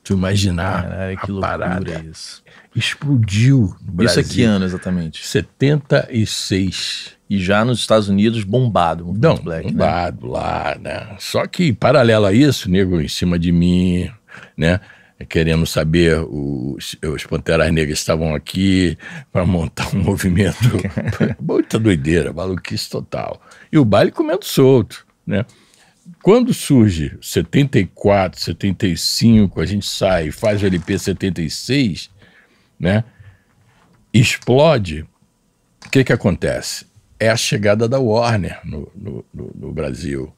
Tu imaginar Caralho, que a parada isso. explodiu no Brasil. Isso é que ano exatamente? 76. E já nos Estados Unidos bombado. o Não, Black, bombado né? lá, né? Só que paralelo a isso, nego em cima de mim, né? Querendo saber, os, os Panteras Negras estavam aqui para montar um movimento. Muita doideira, maluquice total. E o baile comendo solto, né? Quando surge 74, 75, a gente sai, faz o LP 76, né? Explode. O que que acontece? É a chegada da Warner no, no, no, no Brasil.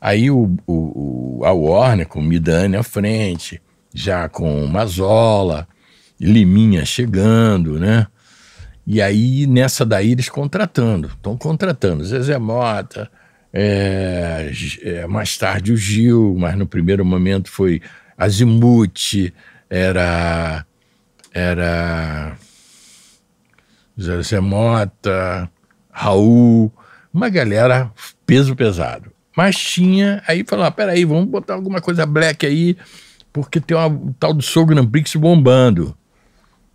Aí o, o, a Warner, com Midani à frente, já com Mazola, Liminha chegando, né? E aí, nessa daí, eles contratando. Estão contratando Zezé Mota, é, é, mais tarde o Gil, mas no primeiro momento foi Azimuth, era, era Zezé Mota, Raul, uma galera peso pesado. Mas tinha, aí falou, ah, peraí, vamos botar alguma coisa black aí, porque tem uma, um tal do Soul Grand Prix bombando.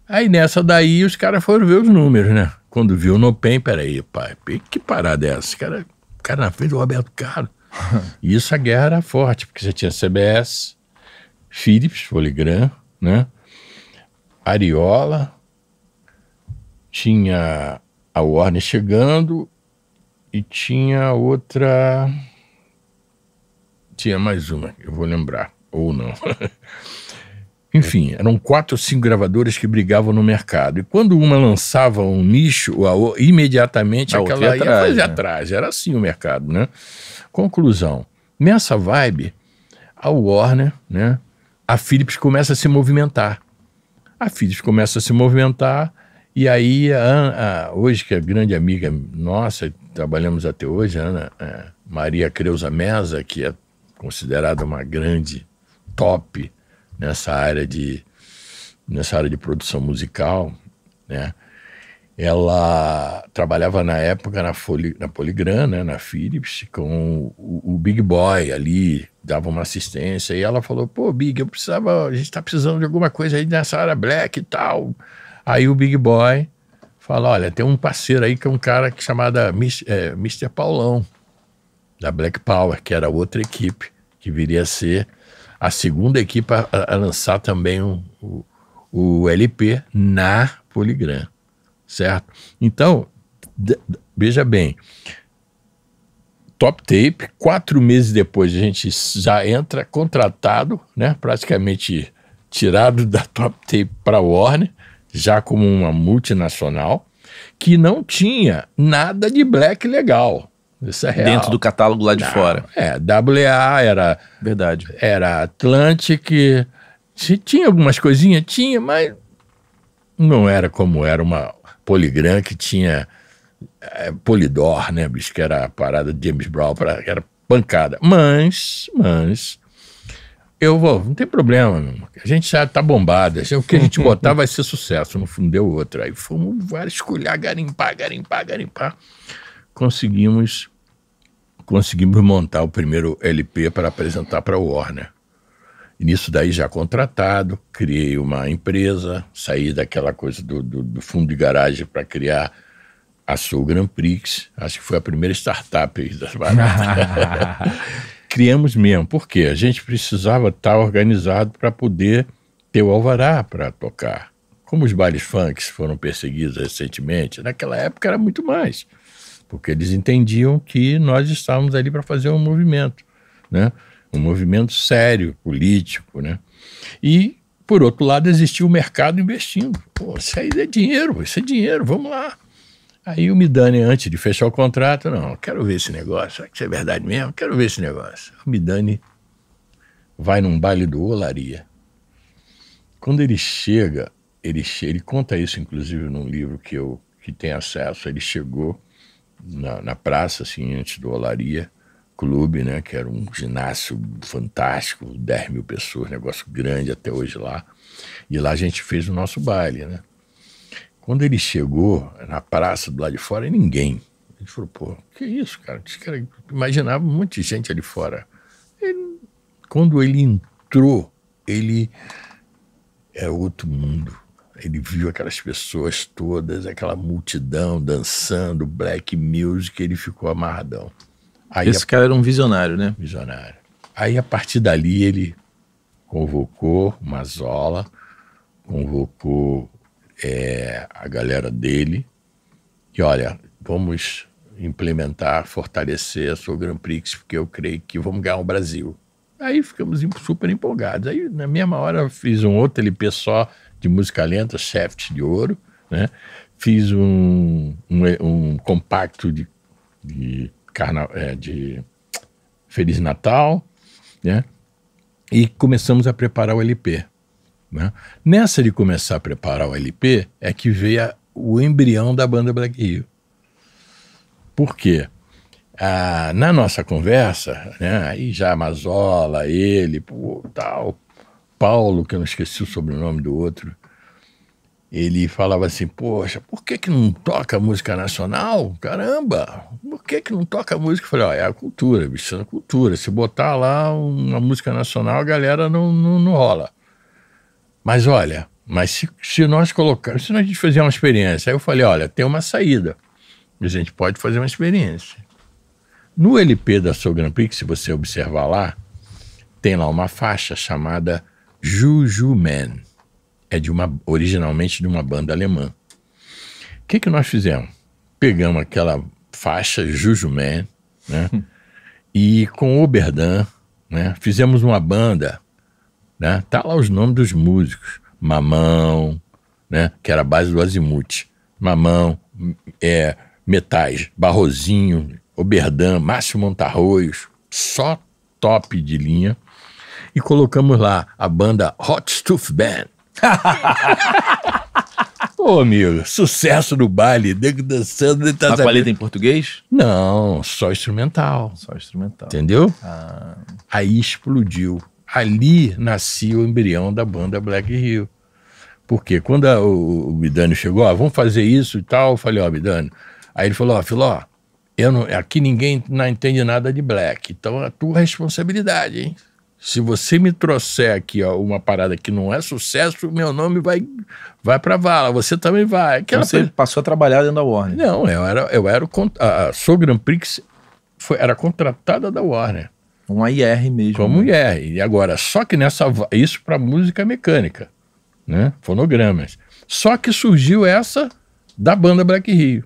Aí nessa daí os caras foram ver os números, né? Quando viu no PEN, peraí, pai, que parada é essa? Cara, cara na frente do Roberto Carlos. e isso a guerra era forte, porque você tinha CBS, Philips, Poligram, né? Ariola, tinha a Warner chegando e tinha outra. Tinha mais uma, eu vou lembrar, ou não. Enfim, eram quatro ou cinco gravadoras que brigavam no mercado. E quando uma lançava um nicho, imediatamente a aquela ia, atrás, fazer né? atrás. Era assim o mercado, né? Conclusão. Nessa vibe, a Warner, né? a Philips começa a se movimentar. A Philips começa a se movimentar e aí, a, a, hoje, que é grande amiga nossa, trabalhamos até hoje, a Ana é, Maria Creuza Mesa, que é considerada uma grande top nessa área de, nessa área de produção musical, né? Ela trabalhava na época na, Foli, na Poligram, né, na Philips, com o, o, Big Boy ali, dava uma assistência, e ela falou, pô, Big, eu precisava, a gente está precisando de alguma coisa aí nessa área black e tal. Aí o Big Boy fala: olha, tem um parceiro aí que é um cara que chamada é, Mr. Paulão, da Black Power, que era outra equipe, que viria a ser a segunda equipe a, a lançar também o, o, o, LP na Poligram, certo? Então, veja bem, Top Tape, quatro meses depois a gente já entra contratado, né, praticamente tirado da Top Tape para Warner, já como uma multinacional, que não tinha nada de black legal. Isso é real. Dentro do catálogo lá de não, fora. É, WA era. Verdade. Era Atlantic. Tinha algumas coisinhas? Tinha, mas não era como era uma Poligram que tinha é, Polidor, né, bicho? Que era a parada de James Brown, pra, era pancada. Mas, mas, eu vou, não tem problema, meu. A gente já tá bombado. O que a gente botar vai ser sucesso. No fundo deu outro. Aí fomos vários escolher, garimpar, garimpar, garimpar. Conseguimos conseguimos montar o primeiro LP para apresentar para o Warner. E nisso daí já contratado, criei uma empresa, saí daquela coisa do, do, do fundo de garagem para criar a Soul Grand Prix. Acho que foi a primeira startup das baratas. criamos mesmo. Por quê? A gente precisava estar organizado para poder ter o alvará para tocar. Como os bailes funks foram perseguidos recentemente, naquela época era muito mais, porque eles entendiam que nós estávamos ali para fazer um movimento, né? um movimento sério, político. Né? E, por outro lado, existia o mercado investindo. Pô, isso aí é dinheiro, isso é dinheiro, vamos lá. Aí o Midani, antes de fechar o contrato, não, quero ver esse negócio, será que isso é verdade mesmo? Quero ver esse negócio. O Midani vai num baile do Olaria. Quando ele chega, ele, ele conta isso, inclusive, num livro que eu que tem acesso. Ele chegou na, na praça, assim, antes do Olaria Clube, né, que era um ginásio fantástico, 10 mil pessoas, negócio grande até hoje lá. E lá a gente fez o nosso baile, né? Quando ele chegou na praça do lado de fora, ninguém. Ele falou, pô, que isso, cara? Imaginava um monte de gente ali fora. Ele, quando ele entrou, ele era outro mundo. Ele viu aquelas pessoas todas, aquela multidão dançando, black music, ele ficou amarradão. Aí Esse a... cara era um visionário, né? Visionário. Aí a partir dali ele convocou Mazola, convocou é, a galera dele e olha, vamos implementar, fortalecer a sua Grand Prix, porque eu creio que vamos ganhar o Brasil. Aí ficamos super empolgados. Aí, na mesma hora, fiz um outro LP só de música lenta, Shaft de Ouro, né? Fiz um, um, um compacto de, de, carna, é, de Feliz Natal, né? E começamos a preparar o LP. Né? Nessa de começar a preparar o LP é que veio a, o embrião da banda Black Rio. Por quê? Ah, na nossa conversa, né, aí já Mazola, ele, pô, tal, Paulo, que eu não esqueci o sobrenome do outro, ele falava assim, poxa, por que que não toca música nacional? Caramba, por que que não toca música? Eu falei, ó, é a cultura, bicho, é a cultura. Se botar lá uma música nacional, a galera não, não, não rola. Mas olha, mas se, se nós colocarmos, se a gente uma experiência, aí eu falei, olha, tem uma saída. A gente pode fazer uma experiência. No LP da Soul Grand Prix, se você observar lá, tem lá uma faixa chamada Juju Man. É de uma, originalmente de uma banda alemã. O que, que nós fizemos? Pegamos aquela faixa Juju Man, né? e com o Oberdan, né? Fizemos uma banda né? Tá lá os nomes dos músicos. Mamão, né? Que era a base do Azimuth. Mamão, é, Metais, Barrozinho, Oberdan, Márcio Montarroios, só top de linha. E colocamos lá a banda Hot Stuff Band. Pô, amigo, sucesso no baile, nego dançando. Tá a paleta em português? Não, só instrumental. Só instrumental. Entendeu? Ah. Aí explodiu. Ali nascia o embrião da banda Black Hill. Porque quando a, o, o Bidani chegou, ó, vamos fazer isso e tal, eu falei, ó, Bidani. Aí ele falou, ó, Filó, eu não, aqui ninguém não entende nada de black, então é a tua responsabilidade, hein? Se você me trouxer aqui ó, uma parada que não é sucesso, meu nome vai, vai pra vala, você também vai. Aquela você passou a trabalhar dentro da Warner? Não, eu era, eu era a, a Soul Grand Prix foi, era contratada da Warner. Uma IR mesmo. Como né? IR. E agora, só que nessa. Isso para música mecânica né? Fonogramas. Só que surgiu essa da banda Black Rio.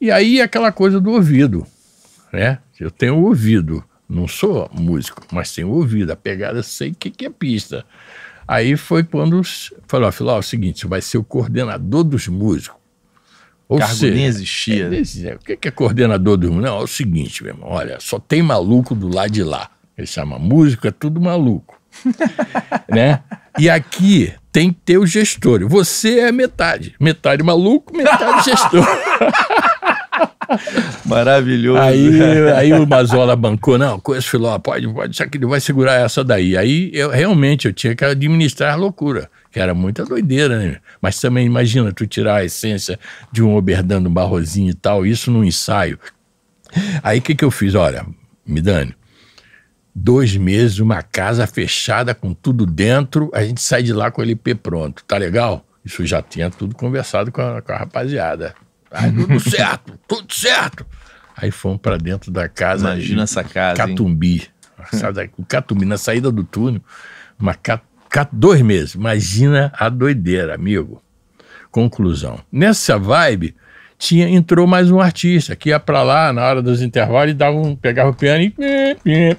E aí aquela coisa do ouvido, né? Eu tenho ouvido, não sou músico, mas tenho ouvido. A pegada sei o que, que é pista. Aí foi quando falou, falou, é o seguinte, você vai ser o coordenador dos músicos. Ou Cargo seja, nem existia. É, o que é coordenador dos músicos? Não, é o seguinte, meu irmão, olha, só tem maluco do lado de lá. Ele chama músico, é tudo maluco. né? E aqui tem que ter o gestor. Você é metade. Metade maluco, metade gestor. Maravilhoso. Aí, aí o Mazola bancou, não, conheço Filó, pode, pode, só que ele vai segurar essa daí. Aí eu realmente eu tinha que administrar a loucura, que era muita doideira, né? Mas também imagina tu tirar a essência de um oberdando um barrozinho e tal, isso num ensaio. Aí o que, que eu fiz? Olha, me dane, dois meses, uma casa fechada com tudo dentro, a gente sai de lá com o LP pronto. Tá legal? Isso já tinha tudo conversado com a, com a rapaziada. Tudo certo, tudo certo. Aí fomos para dentro da casa. Imagina essa casa. Catumbi. O Catumbi, na saída do túnel, uma, dois meses. Imagina a doideira, amigo. Conclusão. Nessa vibe, tinha entrou mais um artista que ia para lá na hora dos intervalos e dava um, pegava o piano e,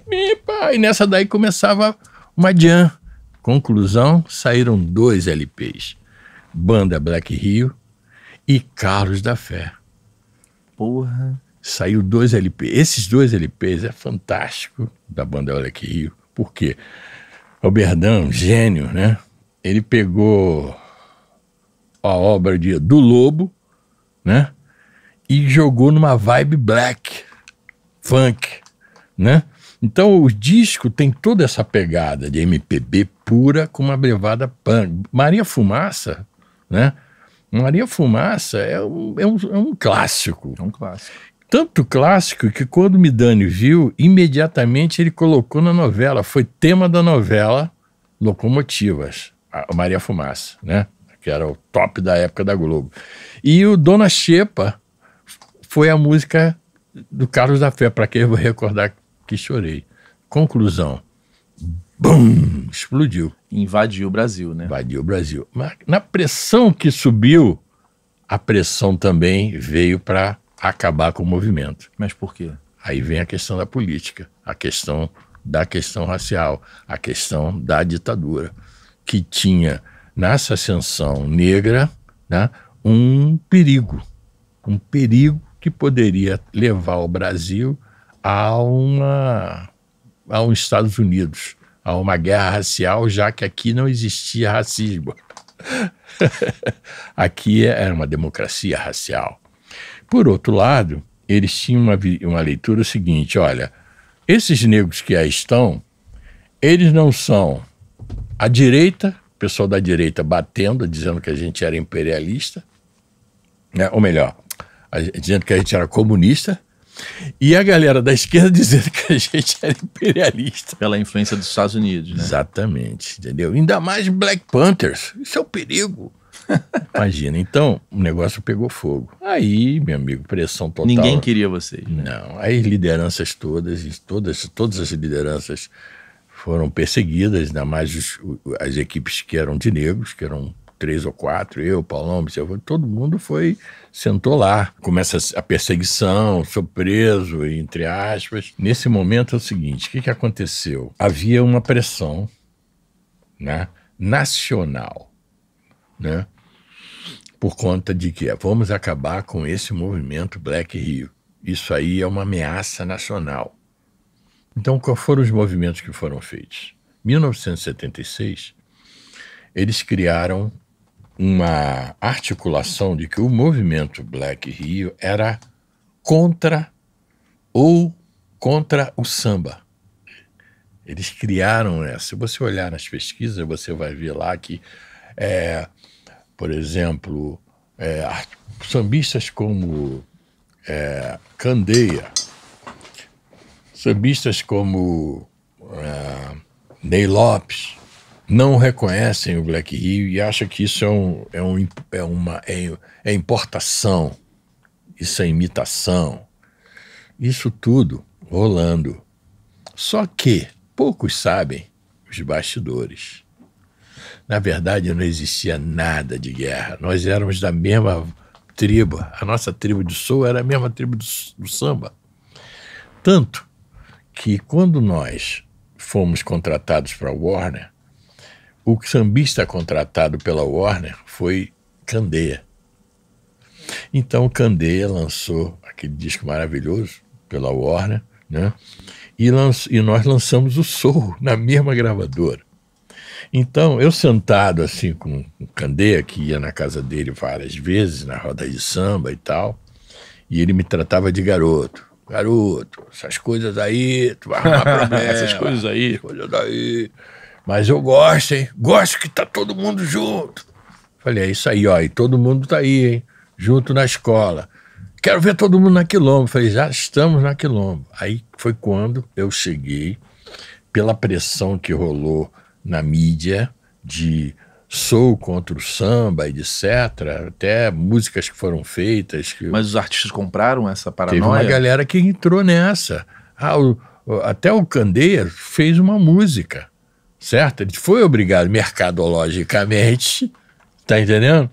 e nessa daí começava uma jam. Conclusão, saíram dois LPs. Banda Black Rio e Carlos da Fé. Porra. Saiu dois LPs. Esses dois LPs é fantástico da banda Black Rio. Por quê? O Berdão, gênio, né? Ele pegou a obra de, do Lobo, né? E jogou numa vibe black, funk, né? Então o disco tem toda essa pegada de MPB pura com uma levada punk. Maria Fumaça, né? Maria Fumaça é um, é um, é um clássico. É um clássico. Tanto clássico que quando Midani viu, imediatamente ele colocou na novela. Foi tema da novela Locomotivas, a Maria Fumaça, né? Que era o top da época da Globo. E o Dona Xepa foi a música do Carlos da Fé, para quem eu vou recordar que chorei. Conclusão. Bum! Explodiu. Invadiu o Brasil, né? Invadiu o Brasil. Mas na pressão que subiu, a pressão também veio para acabar com o movimento. Mas por quê? Aí vem a questão da política, a questão da questão racial, a questão da ditadura, que tinha nessa ascensão negra né, um perigo, um perigo que poderia levar o Brasil a uma a um Estados Unidos, a uma guerra racial, já que aqui não existia racismo. aqui era uma democracia racial. Por outro lado, eles tinham uma, uma leitura seguinte: olha, esses negros que aí estão, eles não são a direita pessoal da direita batendo, dizendo que a gente era imperialista, né? ou melhor, a, dizendo que a gente era comunista, e a galera da esquerda dizendo que a gente era imperialista. Pela influência dos Estados Unidos, né? Exatamente, entendeu? Ainda mais Black Panthers, isso é o um perigo. Imagina, então o negócio pegou fogo. Aí, meu amigo, pressão total. Ninguém queria vocês. Né? Não, aí lideranças todas, todas, todas as lideranças foram perseguidas, ainda mais os, as equipes que eram de negros, que eram três ou quatro, eu, Paulão, todo mundo foi, sentou lá. Começa a perseguição, sou preso, entre aspas. Nesse momento é o seguinte, o que, que aconteceu? Havia uma pressão né, nacional, né, por conta de que vamos acabar com esse movimento Black Rio. Isso aí é uma ameaça nacional. Então, quais foram os movimentos que foram feitos? 1976, eles criaram uma articulação de que o movimento Black Rio era contra ou contra o samba. Eles criaram essa. Se você olhar nas pesquisas, você vai ver lá que, é, por exemplo, é, sambistas como é, Candeia, sambistas como é, Ney Lopes, não reconhecem o Black Rio e acham que isso é, um, é, um, é uma é, é importação, isso é imitação. Isso tudo rolando. Só que poucos sabem os bastidores. Na verdade, não existia nada de guerra. Nós éramos da mesma tribo. A nossa tribo de sul era a mesma tribo do, do samba. Tanto que quando nós fomos contratados para Warner, o sambista contratado pela Warner foi Candeia. Então Candeia lançou aquele disco maravilhoso pela Warner, né? E, e nós lançamos o Soul na mesma gravadora. Então, eu sentado assim com o Candeia, que ia na casa dele várias vezes, na roda de samba e tal, e ele me tratava de garoto. Garoto, essas coisas aí, tu vai arrumar problema. essas coisas aí. Essas coisas aí. Mas eu gosto, hein? Gosto que tá todo mundo junto. Falei, é isso aí, ó. E todo mundo tá aí, hein? Junto na escola. Quero ver todo mundo na Quilombo. Falei, já estamos na Quilombo. Aí foi quando eu cheguei, pela pressão que rolou na mídia, de sou contra o samba, etc. Até músicas que foram feitas. Que... Mas os artistas compraram essa paranoia? Teve uma galera que entrou nessa. Ah, o, até o Candeia fez uma música certo? Ele foi obrigado mercadologicamente, tá entendendo?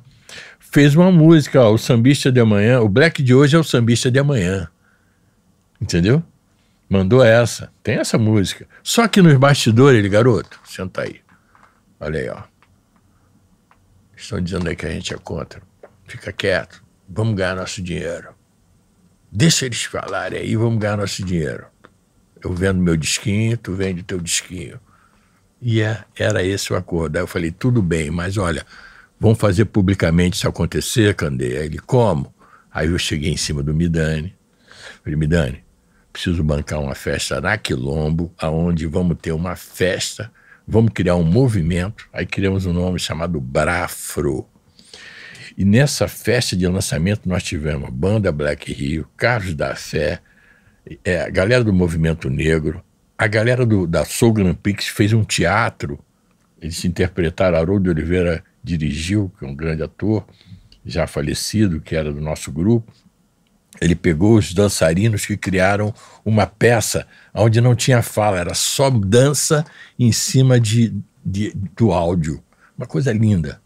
Fez uma música, ó, o sambista de amanhã, o black de hoje é o sambista de amanhã. Entendeu? Mandou essa. Tem essa música. Só que nos bastidores, ele, garoto, senta aí. Olha aí, ó. Estão dizendo aí que a gente é contra. Fica quieto. Vamos ganhar nosso dinheiro. Deixa eles falarem aí, vamos ganhar nosso dinheiro. Eu vendo meu disquinho, tu vende teu disquinho. E é, era esse o acordo. Aí eu falei, tudo bem, mas olha, vamos fazer publicamente isso acontecer, Candeia? Ele, como? Aí eu cheguei em cima do Midani. Falei, Midani, preciso bancar uma festa na Quilombo, aonde vamos ter uma festa, vamos criar um movimento. Aí criamos um nome chamado Brafro. E nessa festa de lançamento nós tivemos Banda Black Rio, Carlos da Fé, é, a galera do Movimento Negro, a galera do, da Soul Grand Prix fez um teatro, eles interpretaram, Haroldo Oliveira dirigiu, que é um grande ator, já falecido, que era do nosso grupo. Ele pegou os dançarinos que criaram uma peça onde não tinha fala, era só dança em cima de, de do áudio. Uma coisa linda.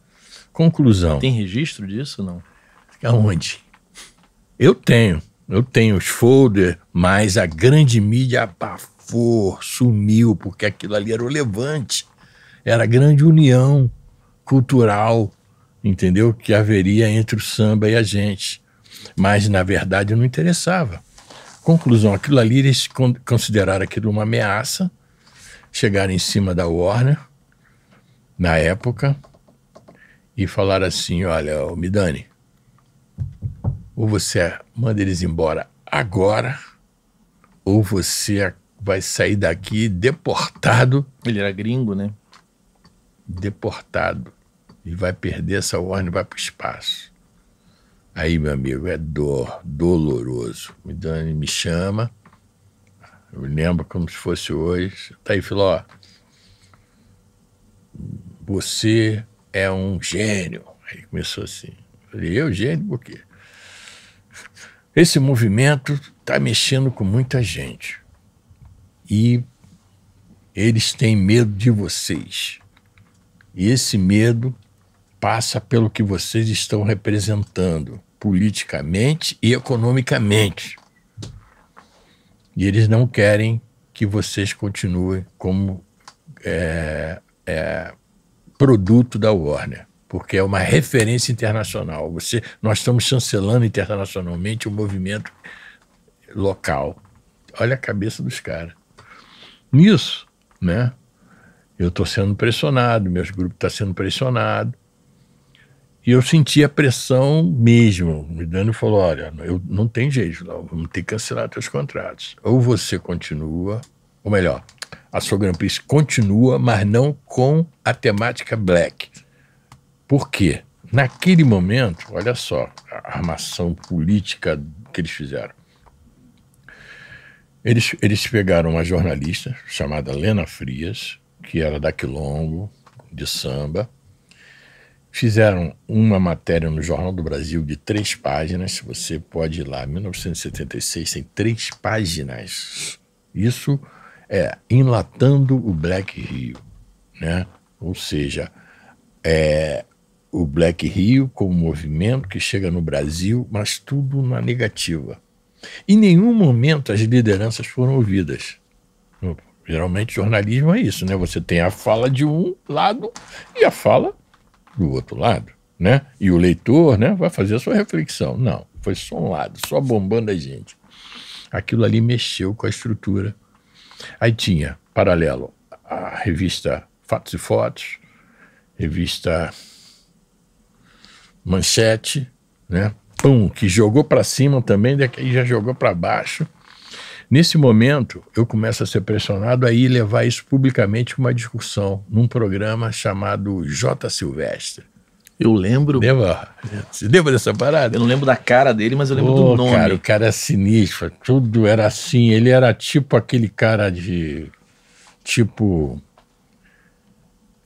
Conclusão. Tem registro disso não? Aonde? Eu tenho. Eu tenho os folders, mas a grande mídia abafou for, sumiu, porque aquilo ali era o levante. Era a grande união cultural, entendeu? Que haveria entre o samba e a gente. Mas, na verdade, não interessava. Conclusão, aquilo ali eles consideraram aquilo uma ameaça, chegaram em cima da Warner, na época, e falaram assim: olha, ô Midani, ou você manda eles embora agora, ou você vai sair daqui deportado. Ele era gringo, né? Deportado. E vai perder essa ordem e vai para o espaço. Aí, meu amigo, é dor, doloroso. Me Dani me chama. Eu lembro como se fosse hoje. Tá aí, Filó. Você é um gênio. Aí começou assim. Eu falei, eu gênio por quê? Esse movimento está mexendo com muita gente e eles têm medo de vocês. E esse medo passa pelo que vocês estão representando politicamente e economicamente. E eles não querem que vocês continuem como é, é, produto da Warner, porque é uma referência internacional. Você, nós estamos chancelando internacionalmente o movimento local. Olha a cabeça dos caras. Nisso, né? eu estou sendo pressionado, meus grupos estão tá sendo pressionado. E eu senti a pressão mesmo. O Dani falou: olha, eu, não tem jeito, não, vamos ter que cancelar teus contratos. Ou você continua, ou melhor, a sua Grand Prix continua, mas não com a temática black. Por quê? Naquele momento, olha só a armação política que eles fizeram. Eles, eles pegaram uma jornalista chamada Lena Frias, que era da Quilombo, de samba, fizeram uma matéria no Jornal do Brasil de três páginas. Você pode ir lá, 1976, tem três páginas. Isso é enlatando o Black Rio, né? Ou seja, é o Black Rio como movimento que chega no Brasil, mas tudo na negativa. Em nenhum momento as lideranças foram ouvidas. Geralmente jornalismo é isso, né? Você tem a fala de um lado e a fala do outro lado, né? E o leitor, né, vai fazer a sua reflexão. Não, foi só um lado, só bombando a gente. Aquilo ali mexeu com a estrutura. Aí tinha, paralelo, a revista Fatos e Fotos, revista Manchete, né? Pum, que jogou para cima também, daqui já jogou para baixo. Nesse momento, eu começo a ser pressionado a ir levar isso publicamente uma discussão num programa chamado J. Silvestre. Eu lembro. Lembra? Você lembra dessa parada? Eu não lembro da cara dele, mas eu lembro oh, do nome. Cara, o cara é sinistro, tudo era assim. Ele era tipo aquele cara de. Tipo.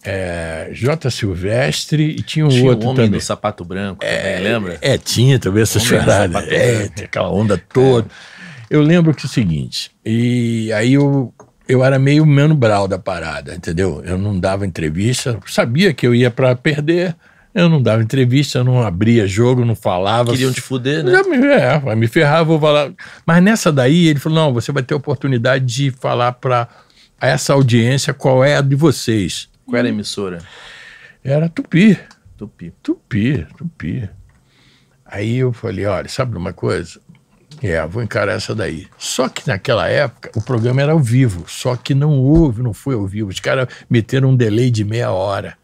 É, J. Silvestre e tinha um tinha outro o homem também. do sapato branco, é, também, lembra? É, tinha também essa charada. É, aquela onda toda. É. Eu lembro que é o seguinte, e aí eu, eu era meio Mano Brau da parada, entendeu? Eu não dava entrevista, sabia que eu ia para perder, eu não dava entrevista, eu não abria jogo, não falava. Queriam te fuder, né? Já me, é, vai me ferrar, vou falar. Mas nessa daí, ele falou: não, você vai ter a oportunidade de falar para essa audiência qual é a de vocês. Qual era a emissora? Era Tupi. Tupi. Tupi, Tupi. Aí eu falei, olha, sabe uma coisa? É, vou encarar essa daí. Só que naquela época o programa era ao vivo, só que não houve, não foi ao vivo. Os caras meteram um delay de meia hora.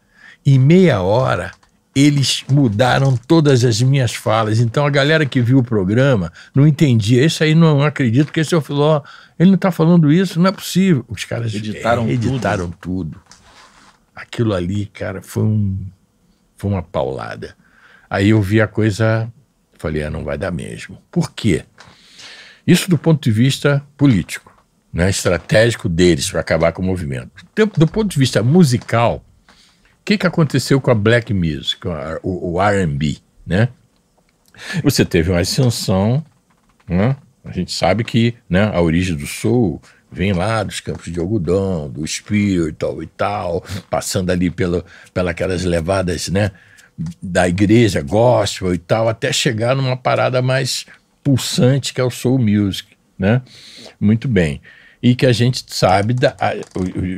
Em meia hora, eles mudaram todas as minhas falas. Então a galera que viu o programa não entendia. Esse aí não acredito que esse é o Filó. Ele não está falando isso, não é possível. Os caras editaram, é, editaram tudo. tudo aquilo ali, cara, foi um foi uma paulada. Aí eu vi a coisa, falei, ah, não vai dar mesmo. Por quê? Isso do ponto de vista político, né, estratégico deles para acabar com o movimento. Do, do ponto de vista musical, o que, que aconteceu com a black music, o, o R&B, né? Você teve uma ascensão, né? A gente sabe que né, a origem do soul vem lá dos campos de algodão, do spiritual e tal, passando ali pelo, pelas levadas, né, da igreja gospel e tal, até chegar numa parada mais pulsante que é o soul music, né? Muito bem. E que a gente sabe da, a,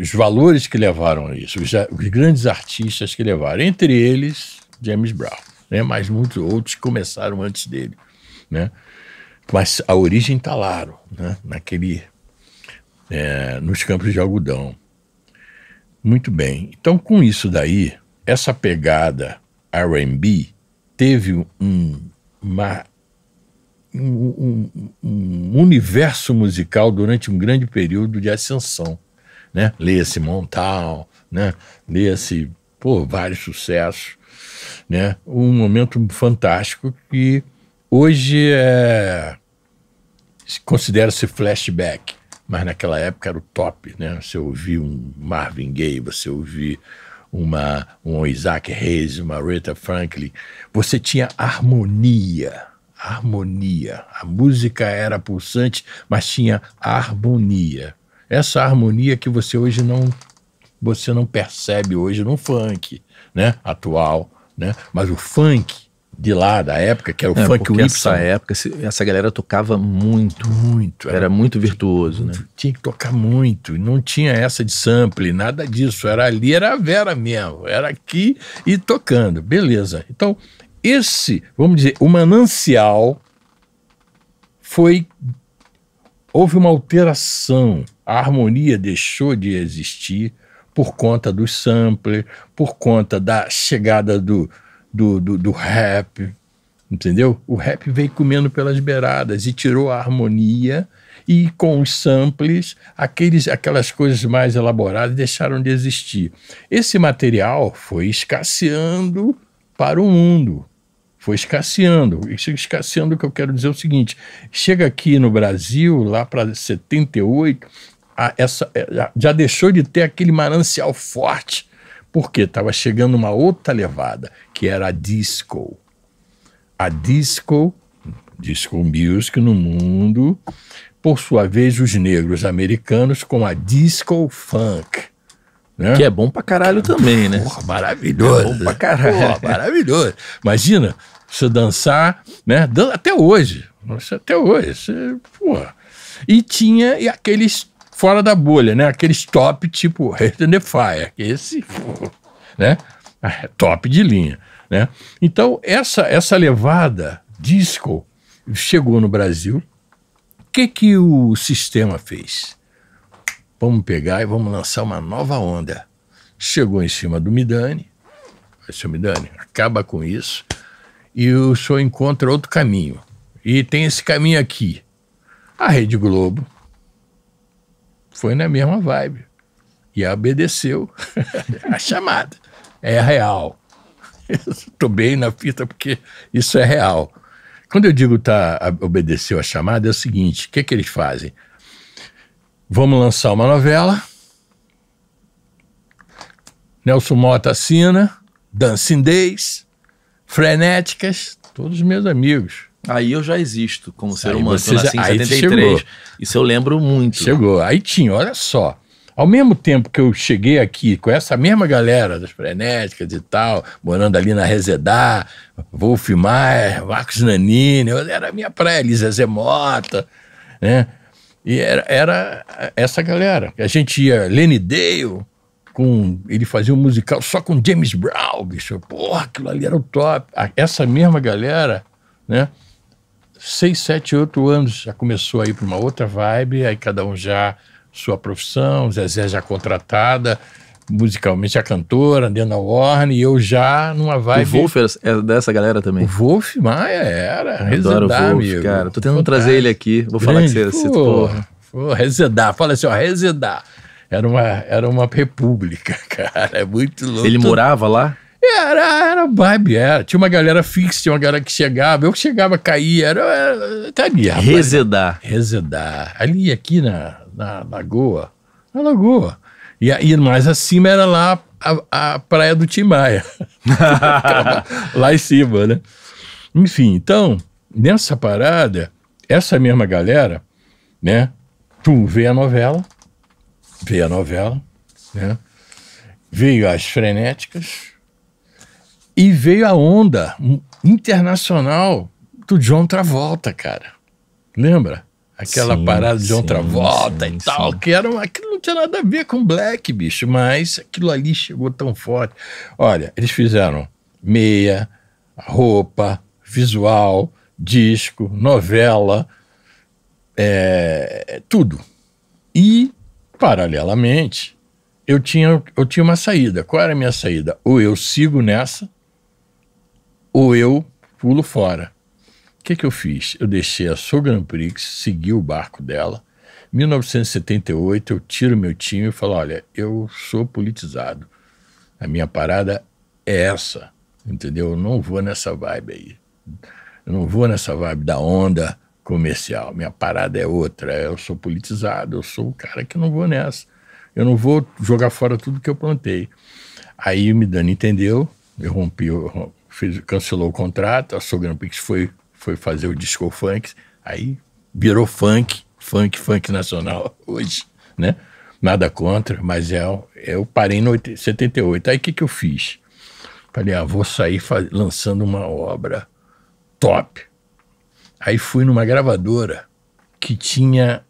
os valores que levaram a isso, os, os, grandes artistas que levaram, entre eles James Brown, né? Mas muitos outros começaram antes dele, né? Mas a origem está lá, né? Naquele é, nos campos de algodão. Muito bem. Então, com isso daí, essa pegada R&B teve um, uma, um, um, universo musical durante um grande período de ascensão. Né? Leia-se Montal, né? leia-se vários sucessos. Né? Um momento fantástico que hoje é, considera-se flashback mas naquela época era o top, né? Você ouvia um Marvin Gaye, você ouvia uma, um Isaac Hayes, uma Rita Franklin, você tinha harmonia, harmonia. A música era pulsante, mas tinha harmonia. Essa harmonia que você hoje não você não percebe hoje no funk, né, atual, né? Mas o funk de lá, da época, que era o é, funk porque Essa época, essa galera tocava muito. Muito. Era, era muito virtuoso, né? Tinha que tocar muito. Não tinha essa de sample, nada disso. Era ali, era a Vera mesmo. Era aqui e tocando. Beleza. Então, esse, vamos dizer, o manancial foi. Houve uma alteração. A harmonia deixou de existir por conta dos samplers, por conta da chegada do, do, do, do rap, entendeu? O rap veio comendo pelas beiradas e tirou a harmonia e com os samples, aqueles, aquelas coisas mais elaboradas deixaram de existir. Esse material foi escasseando para o mundo. Foi escasseando. E escasseando, o que eu quero dizer é o seguinte: chega aqui no Brasil, lá para 78, a, essa, é, já deixou de ter aquele manancial forte, porque estava chegando uma outra levada, que era a disco. A disco, disco music no mundo, por sua vez, os negros americanos com a disco funk. Né? Que é bom pra caralho também, né? Porra, maravilhoso. É bom pra caralho. Porra, maravilhoso. Imagina, você dançar, né? Até hoje. Até hoje. Você, porra. E tinha aqueles fora da bolha, né? Aqueles top tipo Red the Fire. Esse, né? É top de linha, né? Então, essa, essa levada disco chegou no Brasil, que, que o sistema fez? Vamos pegar e vamos lançar uma nova onda. Chegou em cima do Midani, seu Midani, acaba com isso, e o senhor encontra outro caminho. E tem esse caminho aqui. A Rede Globo foi na mesma vibe e obedeceu a chamada. É real. Estou bem na fita porque isso é real. Quando eu digo tá, obedeceu a chamada, é o seguinte: o que, que eles fazem? Vamos lançar uma novela. Nelson Mota assina, Dancing Days, Frenéticas, todos meus amigos. Aí eu já existo como ser aí humano. Você já, em 73. Isso eu lembro muito. Chegou. Aí tinha, olha só. Ao mesmo tempo que eu cheguei aqui com essa mesma galera das frenéticas e tal, morando ali na Resedá, Wolf Maia, Marcos Nanini, era a minha praia, Elisa Zé Mota, né? E era, era essa galera. A gente ia, Lenny Dale, com, ele fazia um musical só com James Brown, bicho. Porra, aquilo ali era o top. Essa mesma galera, né? Seis, sete, oito anos já começou a ir para uma outra vibe, aí cada um já sua profissão, Zezé já contratada, musicalmente a cantora, dentro da Warner, e eu já numa vibe... O Wolf é dessa galera também? O Wolf Maia era, Adoro o Wolf, amigo. cara. Tô tentando trazer ele aqui, vou Grande, falar que você... Pô, porra. Pô, Resedar, fala assim, ó, Resedar. Era uma, era uma república, cara, é muito louco. Ele morava lá? Era, era vibe, era. Tinha uma galera fixa, tinha uma galera que chegava, eu que chegava, caía, era, era tá ali, rapaz. Resedar. Resedar. Ali, aqui na, na Lagoa. Na Lagoa. E, e mais acima era lá a, a praia do Timbaia. lá em cima, né? Enfim, então, nessa parada, essa mesma galera, né? Tu vê a novela, vê a novela, né? Veio as frenéticas e veio a onda internacional do John Travolta, cara. Lembra? aquela sim, parada de outra volta sim, e tal, que era uma, aquilo não tinha nada a ver com black, bicho, mas aquilo ali chegou tão forte. Olha, eles fizeram meia, roupa, visual, disco, novela, é, tudo. E, paralelamente, eu tinha, eu tinha uma saída. Qual era a minha saída? Ou eu sigo nessa, ou eu pulo fora. O que, que eu fiz? Eu deixei a Sou Grand Prix, segui o barco dela. Em 1978, eu tiro meu time e falo: olha, eu sou politizado. A minha parada é essa, entendeu? Eu não vou nessa vibe aí. Eu não vou nessa vibe da onda comercial. Minha parada é outra. Eu sou politizado, eu sou o cara que não vou nessa. Eu não vou jogar fora tudo que eu plantei. Aí o Midani entendeu, eu rompi, fiz, cancelou o contrato, a Sou Grand Prix foi foi fazer o disco funk, aí virou funk, funk, funk nacional hoje, né? Nada contra, mas é, eu parei em 78. Aí o que, que eu fiz? Falei, ah, vou sair lançando uma obra top. Aí fui numa gravadora que tinha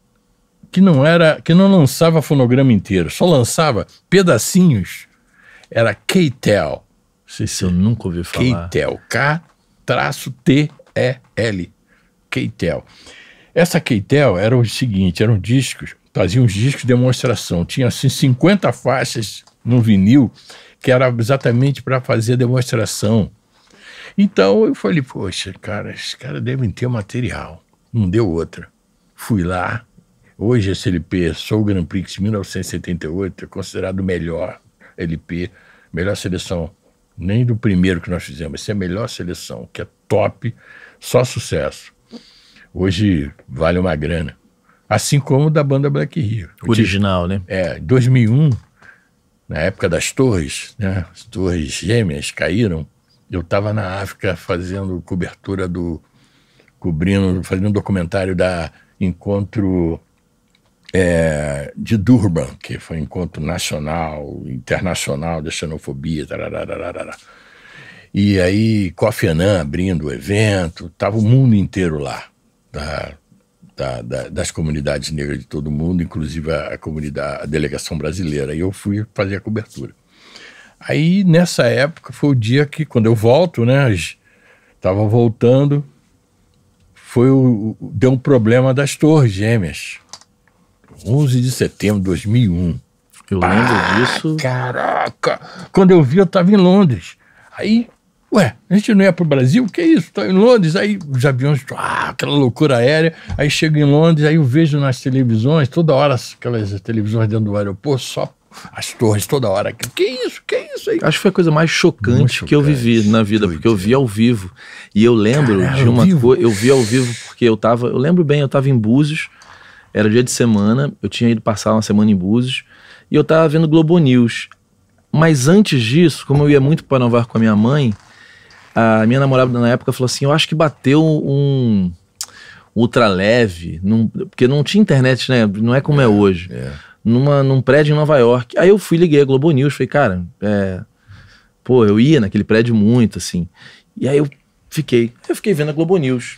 que não era, que não lançava fonograma inteiro, só lançava pedacinhos. Era K-Tel. Sei se eu nunca ouvi falar. K-Tel, K-T e-L, Keitel. Essa Keitel era o seguinte, eram discos, faziam uns discos de demonstração, tinha assim 50 faixas num vinil, que era exatamente para fazer demonstração. Então eu falei, poxa, cara, esses caras devem ter material. Não deu outra. Fui lá. Hoje esse LP, Sou o Grand Prix de 1978, é considerado o melhor LP, melhor seleção. Nem do primeiro que nós fizemos, essa é a melhor seleção, que é top, só sucesso. Hoje vale uma grana. Assim como da banda Black Rio. Original, né? É, 2001, na época das torres, né? As torres gêmeas caíram. Eu estava na África fazendo cobertura do. cobrindo, fazendo um documentário da Encontro é, de Durban, que foi um encontro nacional, internacional da xenofobia. Tararara. E aí, Kofi Annan abrindo o evento, estava o mundo inteiro lá, da, da, da, das comunidades negras de todo mundo, inclusive a, a, comunidade, a delegação brasileira. E eu fui fazer a cobertura. Aí, nessa época, foi o dia que, quando eu volto, né, estava voltando, foi o, deu um problema das torres gêmeas. 11 de setembro de 2001. Eu lembro disso. Caraca! Quando eu vi, eu estava em Londres. Aí Ué, a gente não ia para o Brasil? O que é isso? Estou em Londres. Aí os aviões, ah, aquela loucura aérea. Aí chego em Londres, aí eu vejo nas televisões, toda hora aquelas televisões dentro do aeroporto, só as torres toda hora. Que isso? Que isso aí? Acho que foi a coisa mais chocante, chocante. que eu vivi na vida, porque eu vi ao vivo. E eu lembro Caramba, de uma coisa, eu vi ao vivo porque eu tava, eu lembro bem, eu tava em Búzios, era dia de semana, eu tinha ido passar uma semana em Búzios, e eu tava vendo Globo News. Mas antes disso, como eu ia muito para Nova York com a minha mãe, a minha namorada na época falou assim: Eu acho que bateu um ultra leve, num, porque não tinha internet, né? Não é como é, é hoje. É. Numa, num prédio em Nova York. Aí eu fui, liguei a Globo News, falei, cara, é, pô, eu ia naquele prédio muito, assim. E aí eu fiquei, eu fiquei vendo a Globo News.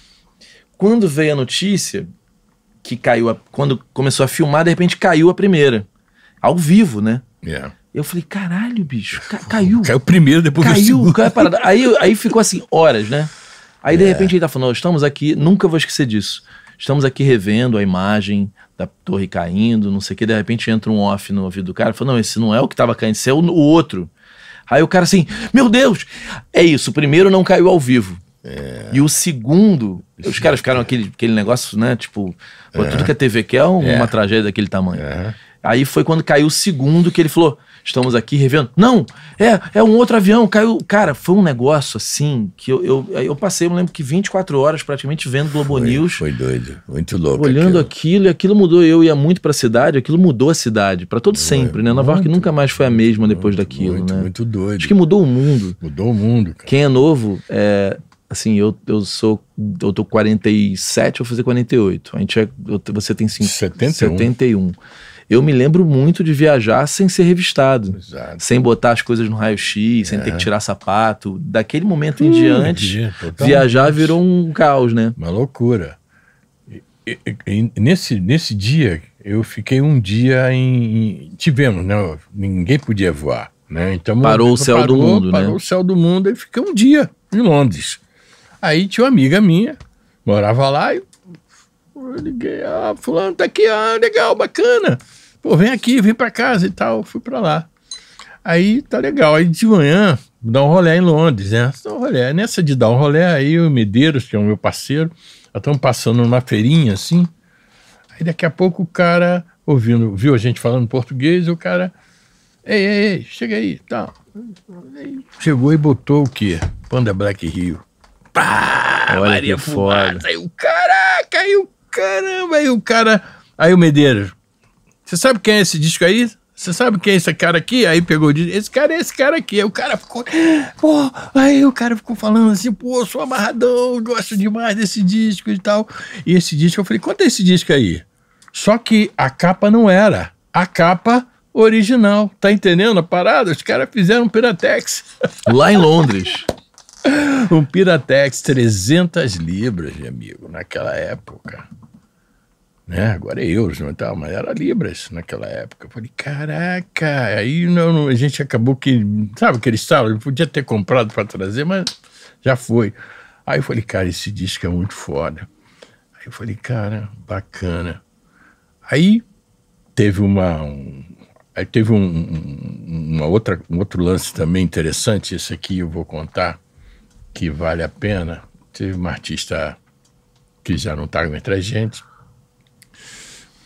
Quando veio a notícia que caiu, a, quando começou a filmar, de repente caiu a primeira. Ao vivo, né? Yeah. Eu falei, caralho, bicho, ca caiu. Caiu primeiro, depois caiu. Caiu, parada. Aí, aí ficou assim, horas, né? Aí de repente ele tá falando, estamos aqui, nunca vou esquecer disso. Estamos aqui revendo a imagem da torre caindo, não sei o que. De repente entra um off no ouvido do cara. Falou, não, esse não é o que tava caindo, esse é o, o outro. Aí o cara assim, meu Deus! É isso, o primeiro não caiu ao vivo. É. E o segundo, os caras ficaram aquele, aquele negócio, né? Tipo, é. tudo que a TV quer é uma, é. tragédia daquele tamanho. É. Aí foi quando caiu o segundo que ele falou: estamos aqui revendo. Não, é, é um outro avião, caiu. Cara, foi um negócio assim que eu, eu, eu passei, eu me lembro que 24 horas praticamente vendo Globo foi, News. Foi doido, muito louco. Olhando aquilo. aquilo, e aquilo mudou. Eu ia muito pra cidade, aquilo mudou a cidade, para todo sempre, né? Nova York nunca mais foi a mesma muito, depois daquilo, muito, né? Muito doido. Acho que mudou o mundo. Mudou o mundo, cara. Quem é novo, é, assim, eu, eu sou. Eu tô 47, vou fazer 48. A gente é. Eu, você tem 5, 71. 71 eu me lembro muito de viajar sem ser revistado. Exato. Sem botar as coisas no raio-x, sem ter que é. tirar sapato. Daquele momento em diante, viajar virou um caos, né? Uma loucura. E, e, e, nesse, nesse dia, eu fiquei um dia em. Tivemos, né? Ninguém podia voar. Né? Então, parou o céu parou, do mundo, parou né? o céu do mundo e fiquei um dia em Londres. Aí tinha uma amiga minha, morava lá, e eu liguei, ah, fulano tá aqui, ah, legal, bacana. Pô, vem aqui, vem pra casa e tal. Fui pra lá. Aí tá legal. Aí de manhã, dar um rolê em Londres, né? Dar um rolê. Nessa de dar um rolê, aí o Medeiros, que é o meu parceiro, estamos passando numa feirinha assim. Aí daqui a pouco o cara, ouvindo, viu a gente falando português, o cara. Ei, ei, ei, chega aí, tal. chegou e botou o quê? Panda Black Rio. Pá! Olha Maria que foda. Aí o caraca, aí o caramba, aí o cara. Aí o Medeiros. Você sabe quem é esse disco aí? Você sabe quem é esse cara aqui? Aí pegou o disco. Esse cara é esse cara aqui. Aí o cara ficou. Pô, aí o cara ficou falando assim, pô, sou amarradão, gosto demais desse disco e tal. E esse disco, eu falei, quanto é esse disco aí? Só que a capa não era. A capa original. Tá entendendo a parada? Os caras fizeram um Piratex. Lá em Londres. um Piratex, 300 libras, meu amigo, naquela época. Né? Agora é euros, não tal, mas era libras naquela época. Eu falei, caraca, aí não, a gente acabou que, sabe aquele estalo? Eu podia ter comprado para trazer, mas já foi. Aí eu falei, cara, esse disco é muito foda. Aí eu falei, cara, bacana. Aí teve uma. Um, Aí teve um, um, uma outra, um outro lance também interessante, esse aqui eu vou contar, que vale a pena. Teve uma artista que já não estava entre a gente,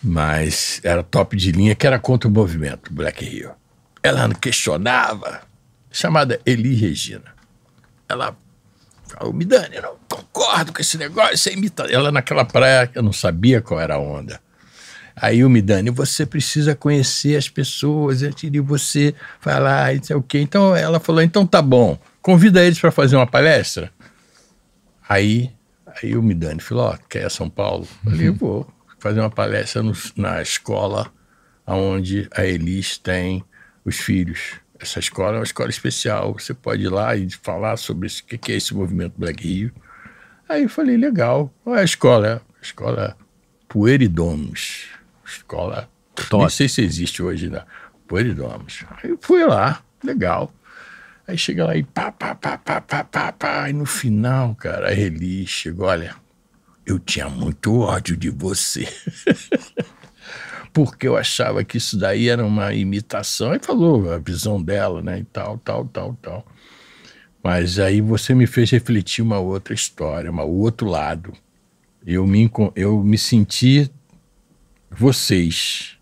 mas era top de linha, que era contra o movimento Black Rio. Ela não questionava, chamada Eli Regina. Ela falou, Midani, eu não concordo com esse negócio, você imita. Ela naquela praia, eu não sabia qual era a onda. Aí o Midani, você precisa conhecer as pessoas, antes de você falar, e sei o quê. Então ela falou, então tá bom, convida eles para fazer uma palestra. Aí, aí o Midani falou, ó, quer ir São Paulo? Eu falei, eu vou fazer uma palestra no, na escola onde a Elis tem os filhos. Essa escola é uma escola especial, você pode ir lá e falar sobre o que é esse movimento Black Rio. Aí eu falei, legal, qual é a escola? A escola Pueridomus escola. Top. Nem sei se existe hoje, né? Pueridomus. Aí eu fui lá, legal. Aí chega lá e pá, pá, pá, pá, pá, pá, pá. E no final, cara, a Eli chegou, olha, eu tinha muito ódio de você. Porque eu achava que isso daí era uma imitação. Aí falou a visão dela, né? E tal, tal, tal, tal. Mas aí você me fez refletir uma outra história, um outro lado. Eu me, eu me senti vocês.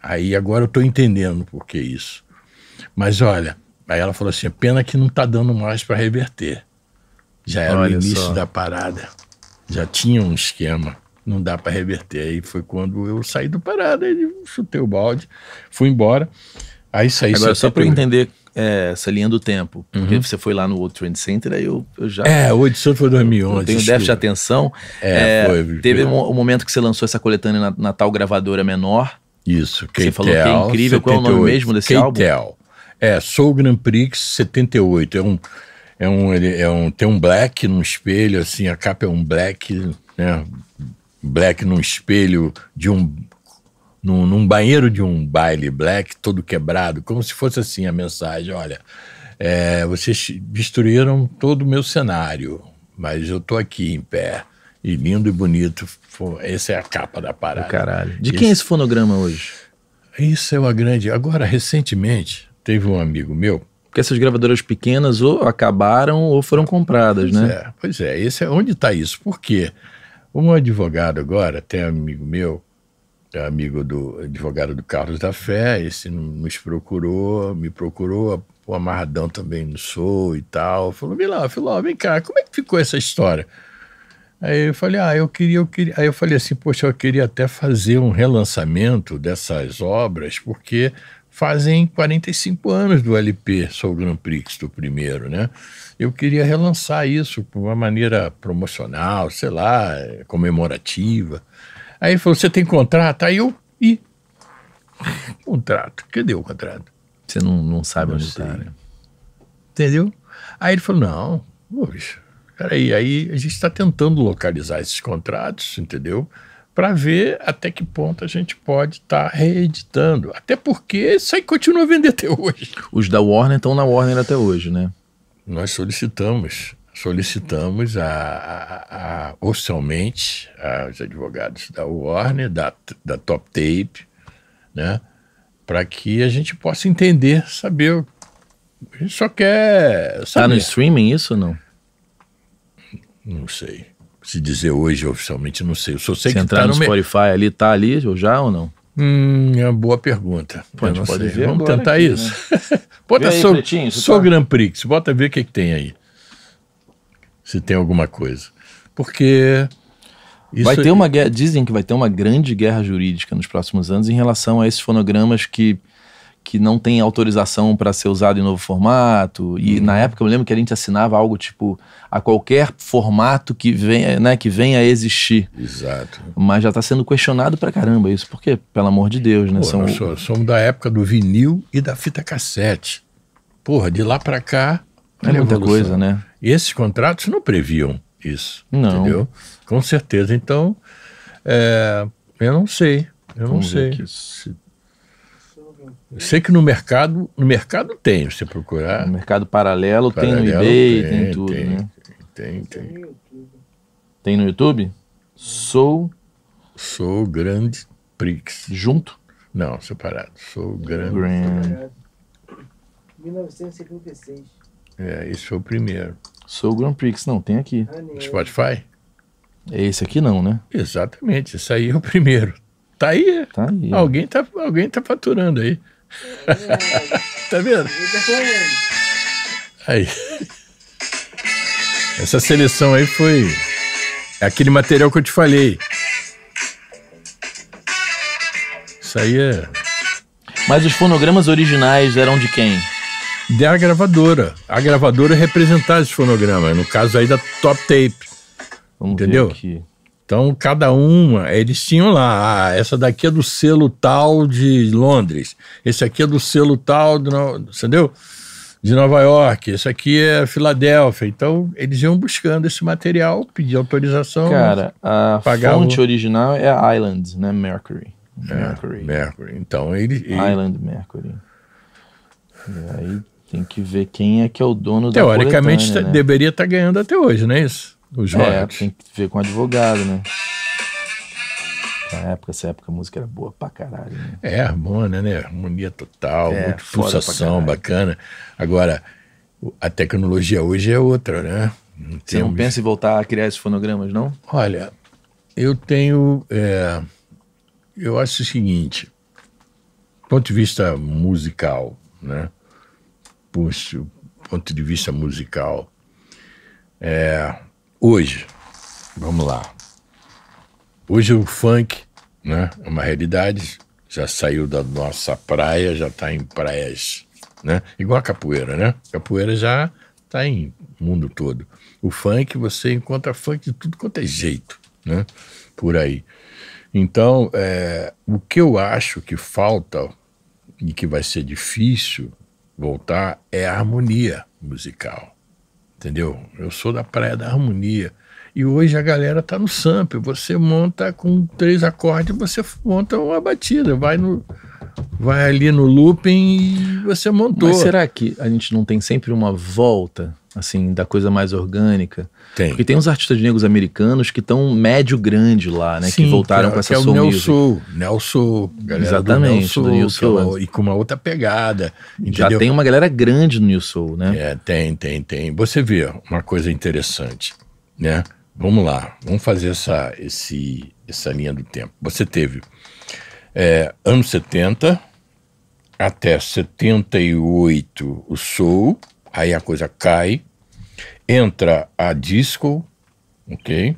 Aí agora eu estou entendendo por que isso. Mas olha, aí ela falou assim: pena que não está dando mais para reverter. Já era olha o início só. da parada. Já tinha um esquema. Não dá para reverter. Aí foi quando eu saí do parada, e chutei o balde, fui embora. Aí saí Agora, só para entender é, essa linha do tempo. Porque uhum. você foi lá no World Trade Center, aí eu, eu já. É, o Edson foi 2011. Eu tenho déficit de atenção. É, é foi. Teve um, um, momento que você lançou essa coletânea na, na tal gravadora menor. Isso, que Você falou que é incrível. 78. Qual é o nome mesmo desse álbum? É, Soul Grand Prix 78. É um. É um, ele é um, tem um black no espelho, assim, a capa é um black, né? Black num espelho de um num, num, banheiro de um baile black, todo quebrado, como se fosse assim a mensagem: olha, é, vocês destruíram todo o meu cenário, mas eu tô aqui em pé. E lindo e bonito. Essa é a capa da parada. Oh, caralho. De quem é esse fonograma hoje? Isso é uma grande. Agora, recentemente, teve um amigo meu. Porque essas gravadoras pequenas ou acabaram ou foram compradas, pois né? É, pois é, esse é onde está isso. Por quê? Um advogado agora, tem um amigo meu, é amigo do advogado do Carlos da Fé, esse nos procurou, me procurou, o Amarradão também não sou e tal. Falou, Milão, falou, vem cá, como é que ficou essa história? Aí eu falei, ah, eu queria, eu queria. Aí eu falei assim, poxa, eu queria até fazer um relançamento dessas obras, porque fazem 45 anos do LP Sou Grand Prix, do primeiro, né? Eu queria relançar isso por uma maneira promocional, sei lá, comemorativa. Aí ele falou: Você tem contrato? Aí eu. Ih, contrato. Cadê o contrato? Você não, não sabe não onde está, né? Entendeu? Aí ele falou: Não, poxa, peraí. Aí a gente está tentando localizar esses contratos, entendeu? Para ver até que ponto a gente pode estar tá reeditando. Até porque isso aí continua a vender até hoje. Os da Warner estão na Warner até hoje, né? Nós solicitamos solicitamos a, a, a, oficialmente aos advogados da Warner, da, da Top Tape, né, para que a gente possa entender, saber. A gente só quer. Está no streaming isso ou não? Não sei. Se dizer hoje oficialmente, não sei. Eu só sei Se que entrar tá no, no Spotify me... ali, tá ali já ou não? Hum, é uma boa pergunta. Pô, pode ver Vamos tentar aqui, isso. Né? Bota aí, so, so tá... Grand Prix, bota ver o que, que tem aí se tem alguma coisa. Porque. vai ter uma guerra, dizem que vai ter uma grande guerra jurídica nos próximos anos em relação a esses fonogramas que, que não têm autorização para ser usado em novo formato. E hum. na época eu lembro que a gente assinava algo tipo a qualquer formato que venha, né, que venha a existir. Exato. Mas já está sendo questionado para caramba isso, porque, pelo amor de Deus, né? Pô, são... Nós somos da época do vinil e da fita cassete. Porra, de lá para cá. É muita evolução. coisa, né? Esses contratos não previam isso, não. entendeu? Com certeza. Então, é, eu não sei, eu Vamos não sei. Se, sei que no mercado, no mercado tem, se você procurar. No mercado paralelo, paralelo tem no eBay, tem, tem tudo, tem, né? Tem, tem. Tem no YouTube? Sou Sou Grande Prix. Junto? Não, separado. Sou Grand. Grand. 1976. É, esse foi o primeiro. Soul Grand Prix, não, tem aqui. Maneiro. Spotify? É esse aqui não, né? Exatamente, esse aí é o primeiro. Tá aí. Tá aí. Alguém tá, alguém tá faturando aí. Tá vendo? Ele tá falando. Aí. Essa seleção aí foi aquele material que eu te falei. Isso aí é Mas os fonogramas originais eram de quem? da gravadora. A gravadora representava esse fonograma, no caso aí da Top Tape. Vamos Entendeu? ver aqui. Então, cada uma, eles tinham lá, ah, essa daqui é do selo tal de Londres, esse aqui é do selo tal, de, entendeu? De Nova York, esse aqui é Filadélfia. Então, eles iam buscando esse material, pedir autorização. Cara, a fonte o- original é a Island, né? Mercury. É, Mercury. Mercury. Então, ele, ele- Island Mercury. E aí tem que ver quem é que é o dono teoricamente da tá- coletânea, né? deveria estar ganhando até hoje, não é isso? Os É, tem que ver com advogado, né? Na época, essa época a música era boa pra caralho, né? É, harmonia, né? Harmonia total, É, pulsação, bacana. Agora, a tecnologia hoje é outra, né? Em Você não pensa em voltar a criar esses fonogramas, não? Olha, eu tenho. é, eu acho o seguinte, do ponto de vista musical, né? Puxa, ponto de vista musical, é, hoje, vamos lá. Hoje o funk, né? É uma realidade, já saiu da nossa praia, já está em praias, né? Igual a capoeira, né? Capoeira já está em mundo todo. O funk, você encontra funk de tudo quanto é jeito, né? Por aí. Então, é, o que eu acho que falta e que vai ser difícil voltar é a harmonia musical. Entendeu? Eu sou da praia da harmonia. E hoje a galera tá no sample. Você monta com três acordes, você monta uma batida. Vai no. Vai ali no looping e você montou. Mas será que a gente não tem sempre uma volta, assim, da coisa mais orgânica? Tem. Porque tem uns artistas negros americanos que estão médio grande lá, né? que Sim, voltaram é- com essa que é o Soul, galera Exatamente, do do Neo Soul, que é Soul. uma- e com uma outra pegada, Já entendeu? tem uma galera grande no New Soul, né? É, tem, tem, tem. Você vê uma coisa interessante, né? Vamos lá, vamos fazer essa, esse, essa linha do tempo. Você teve é, anos 70 até 78 o soul, aí a coisa cai, entra a disco, ok?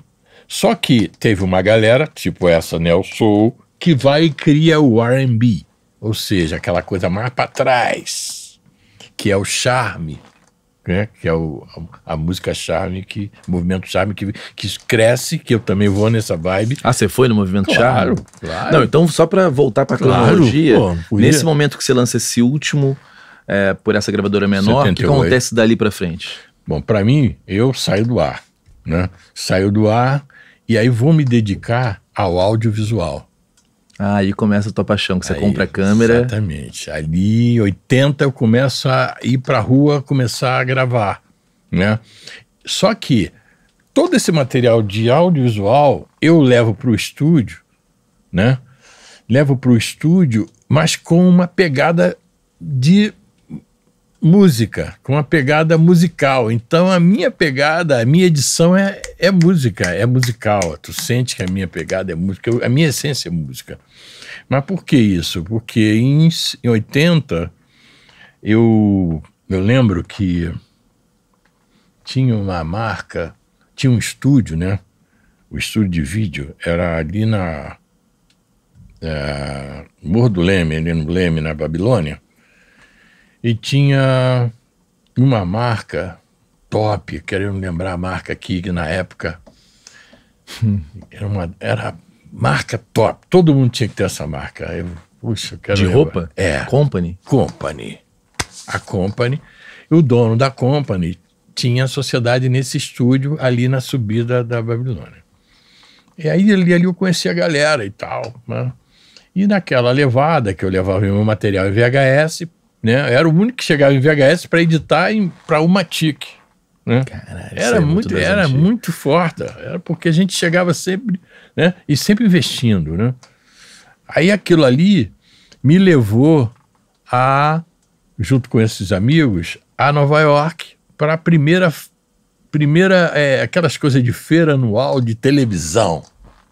Só que teve uma galera, tipo essa Neo Soul, que vai e cria o R&B, ou seja, aquela coisa mais para trás, que é o charme, né? que é o, a, a música charme, que, o movimento charme que, que cresce, que eu também vou nessa vibe. Ah, você foi no Movimento Claro, Charme? claro. Não, então só pra voltar Claro, cronologia, pô, nesse momento que você lança esse último é, por essa gravadora menor, o que que 78. acontece dali pra frente? Bom, para mim, eu saio do ar, né? Saio do ar e aí vou me dedicar ao audiovisual. Ah, aí começa a tua paixão, que você Aí, compra a câmera. Exatamente. Ali, em 80, eu começo a ir para a rua, começar a gravar, né? Só que todo esse material de audiovisual eu levo para o estúdio, né? Levo para o estúdio, mas com uma pegada de música, com uma pegada musical. Então a minha pegada, a minha edição é, é música, é musical. Tu sente que a minha pegada é música, a minha essência é música. Mas por que isso? Porque em, em 80 eu, eu lembro que tinha uma marca, tinha um estúdio, né? O estúdio de vídeo era ali na é, Morro do Leme, ali no Leme, na Babilônia. E tinha uma marca top, querendo lembrar a marca aqui, que na época era uma era marca top. Todo mundo tinha que ter essa marca. Eu, puxa, eu quero De roupa? É. Company? Company. A Company. E o dono da Company tinha a sociedade nesse estúdio ali na subida da Babilônia. E aí ali, ali eu conheci a galera e tal. Né? E naquela levada que eu levava meu material em VHS, né? era o único que chegava em VHS para editar para uma TIC. Né? Caralho, Era é muito, das era muito forte. Era porque a gente chegava sempre, né? E sempre investindo, né? Aí aquilo ali me levou a, junto com esses amigos, a Nova York para a primeira, primeira é, aquelas coisas de feira anual de televisão,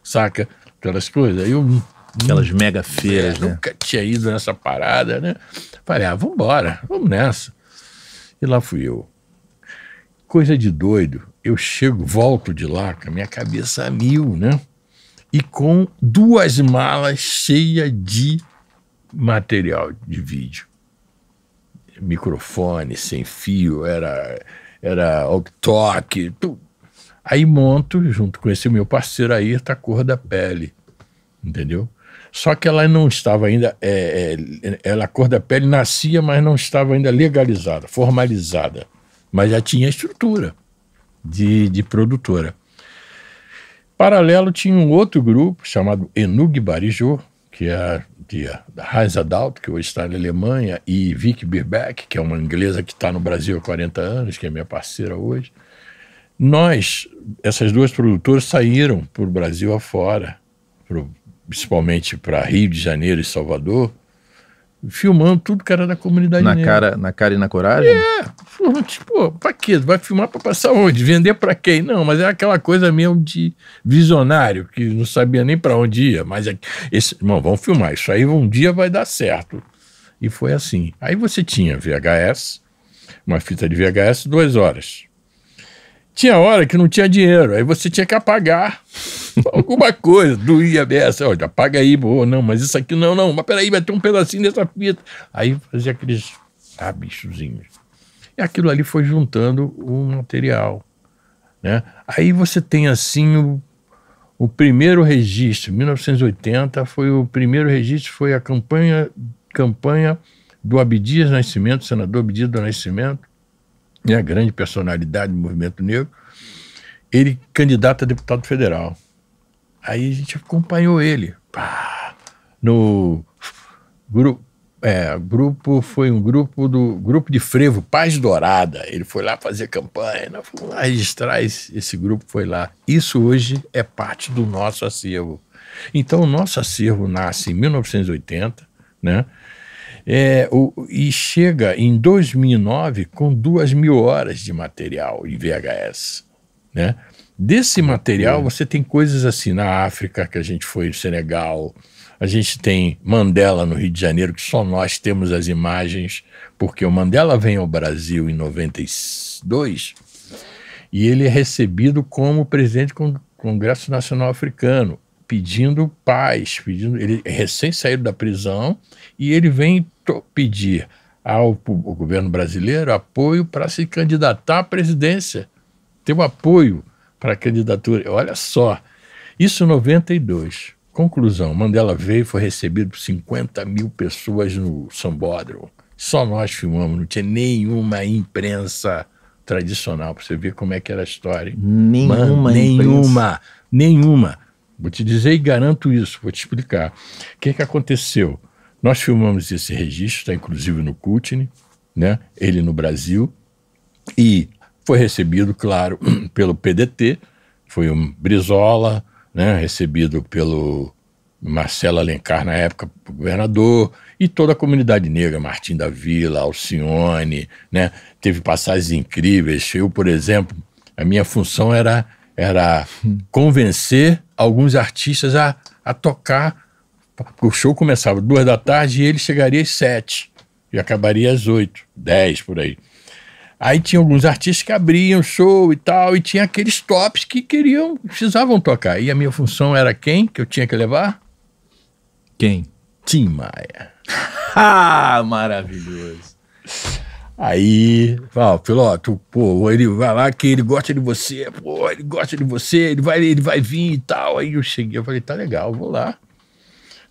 saca? Aquelas coisas. Eu Aquelas mega feiras, é, né? Nunca tinha ido nessa parada, né? Falei, ah, vambora, vamos nessa. E lá fui eu. Coisa de doido. Eu chego, volto de lá com a minha cabeça a mil, né? E com duas malas cheias de material de vídeo. Microfone, sem fio, era, era talk, tudo. Aí monto, junto com esse meu parceiro aí, tá cor da pele. Entendeu? Só que ela não estava ainda. É, é, ela, a cor da pele nascia, mas não estava ainda legalizada, formalizada. Mas já tinha estrutura de, de produtora. Paralelo tinha um outro grupo chamado Enug Barijô, que é de, da Heinz Adalt, que hoje está na Alemanha, e Vicky Birbeck, que é uma inglesa que está no Brasil há 40 anos, que é minha parceira hoje. Nós, essas duas produtoras, saíram para o Brasil afora, principalmente para Rio de Janeiro e Salvador, filmando tudo que era da comunidade Na negra. cara, na cara e na coragem? É, falou, tipo, pra quê? Vai filmar pra passar onde? Vender pra quem? Não, mas é aquela coisa mesmo de visionário, que não sabia nem pra onde ia. Mas é, esse, irmão, vamos filmar, isso aí um dia vai dar certo. E foi assim. Aí você tinha VHS, uma fita de VHS, duas horas. Tinha hora que não tinha dinheiro, aí você tinha que apagar alguma coisa do IABS. Olha, apaga aí, pô, não, mas isso aqui não, não, mas peraí, vai ter um pedacinho dessa fita. Aí fazia aqueles bichozinhos. E aquilo ali foi juntando o material. Né? Aí você tem assim o, o primeiro registro, 1980, foi o primeiro registro, foi a campanha, campanha do Abdias Nascimento, senador Abdias do Nascimento, né, grande personalidade do movimento negro, ele candidato a deputado federal. Aí a gente acompanhou ele. Pá, no grupo, é, grupo foi um grupo do grupo de frevo Paz Dourada. Ele foi lá fazer campanha, nós fomos lá registrar esse, esse grupo foi lá. Isso hoje é parte do nosso acervo. Então o nosso acervo nasce em 1980, né? É, o, e chega em 2009 com duas mil horas de material em VHS. Né? Desse material, você tem coisas assim na África, que a gente foi no Senegal, a gente tem Mandela no Rio de Janeiro, que só nós temos as imagens, porque o Mandela vem ao Brasil em 92 e ele é recebido como presidente do Congresso Nacional Africano, pedindo paz, pedindo, ele é recém saído da prisão e ele vem pedir ao, ao governo brasileiro apoio para se candidatar à presidência. Tem um apoio para a candidatura. Olha só, isso em 92. Conclusão: Mandela veio e foi recebido por 50 mil pessoas no Sambódromo. Só nós filmamos, não tinha nenhuma imprensa tradicional, para você ver como é que era a história. Nenhuma, Mano, nenhuma, nenhuma. Vou te dizer e garanto isso, vou te explicar. O que, que aconteceu? Nós filmamos esse registro, está inclusive no Kutne, né? ele no Brasil, e foi recebido, claro, pelo PDT, foi um Brizola, né? recebido pelo Marcelo Alencar, na época, governador, e toda a comunidade negra, Martim da Vila, Alcione, né? teve passagens incríveis. Eu, por exemplo, a minha função era, era convencer alguns artistas a, a tocar o show começava duas da tarde e ele chegaria às sete. E acabaria às oito, dez, por aí. Aí tinha alguns artistas que abriam show e tal, e tinha aqueles tops que queriam, precisavam tocar. E a minha função era quem que eu tinha que levar? Quem? Tim Maia. Ah, maravilhoso. Aí, fala, piloto, pô, ele vai lá que ele gosta de você, pô, ele gosta de você, ele vai, ele vai vir e tal. Aí eu cheguei, eu falei, tá legal, vou lá.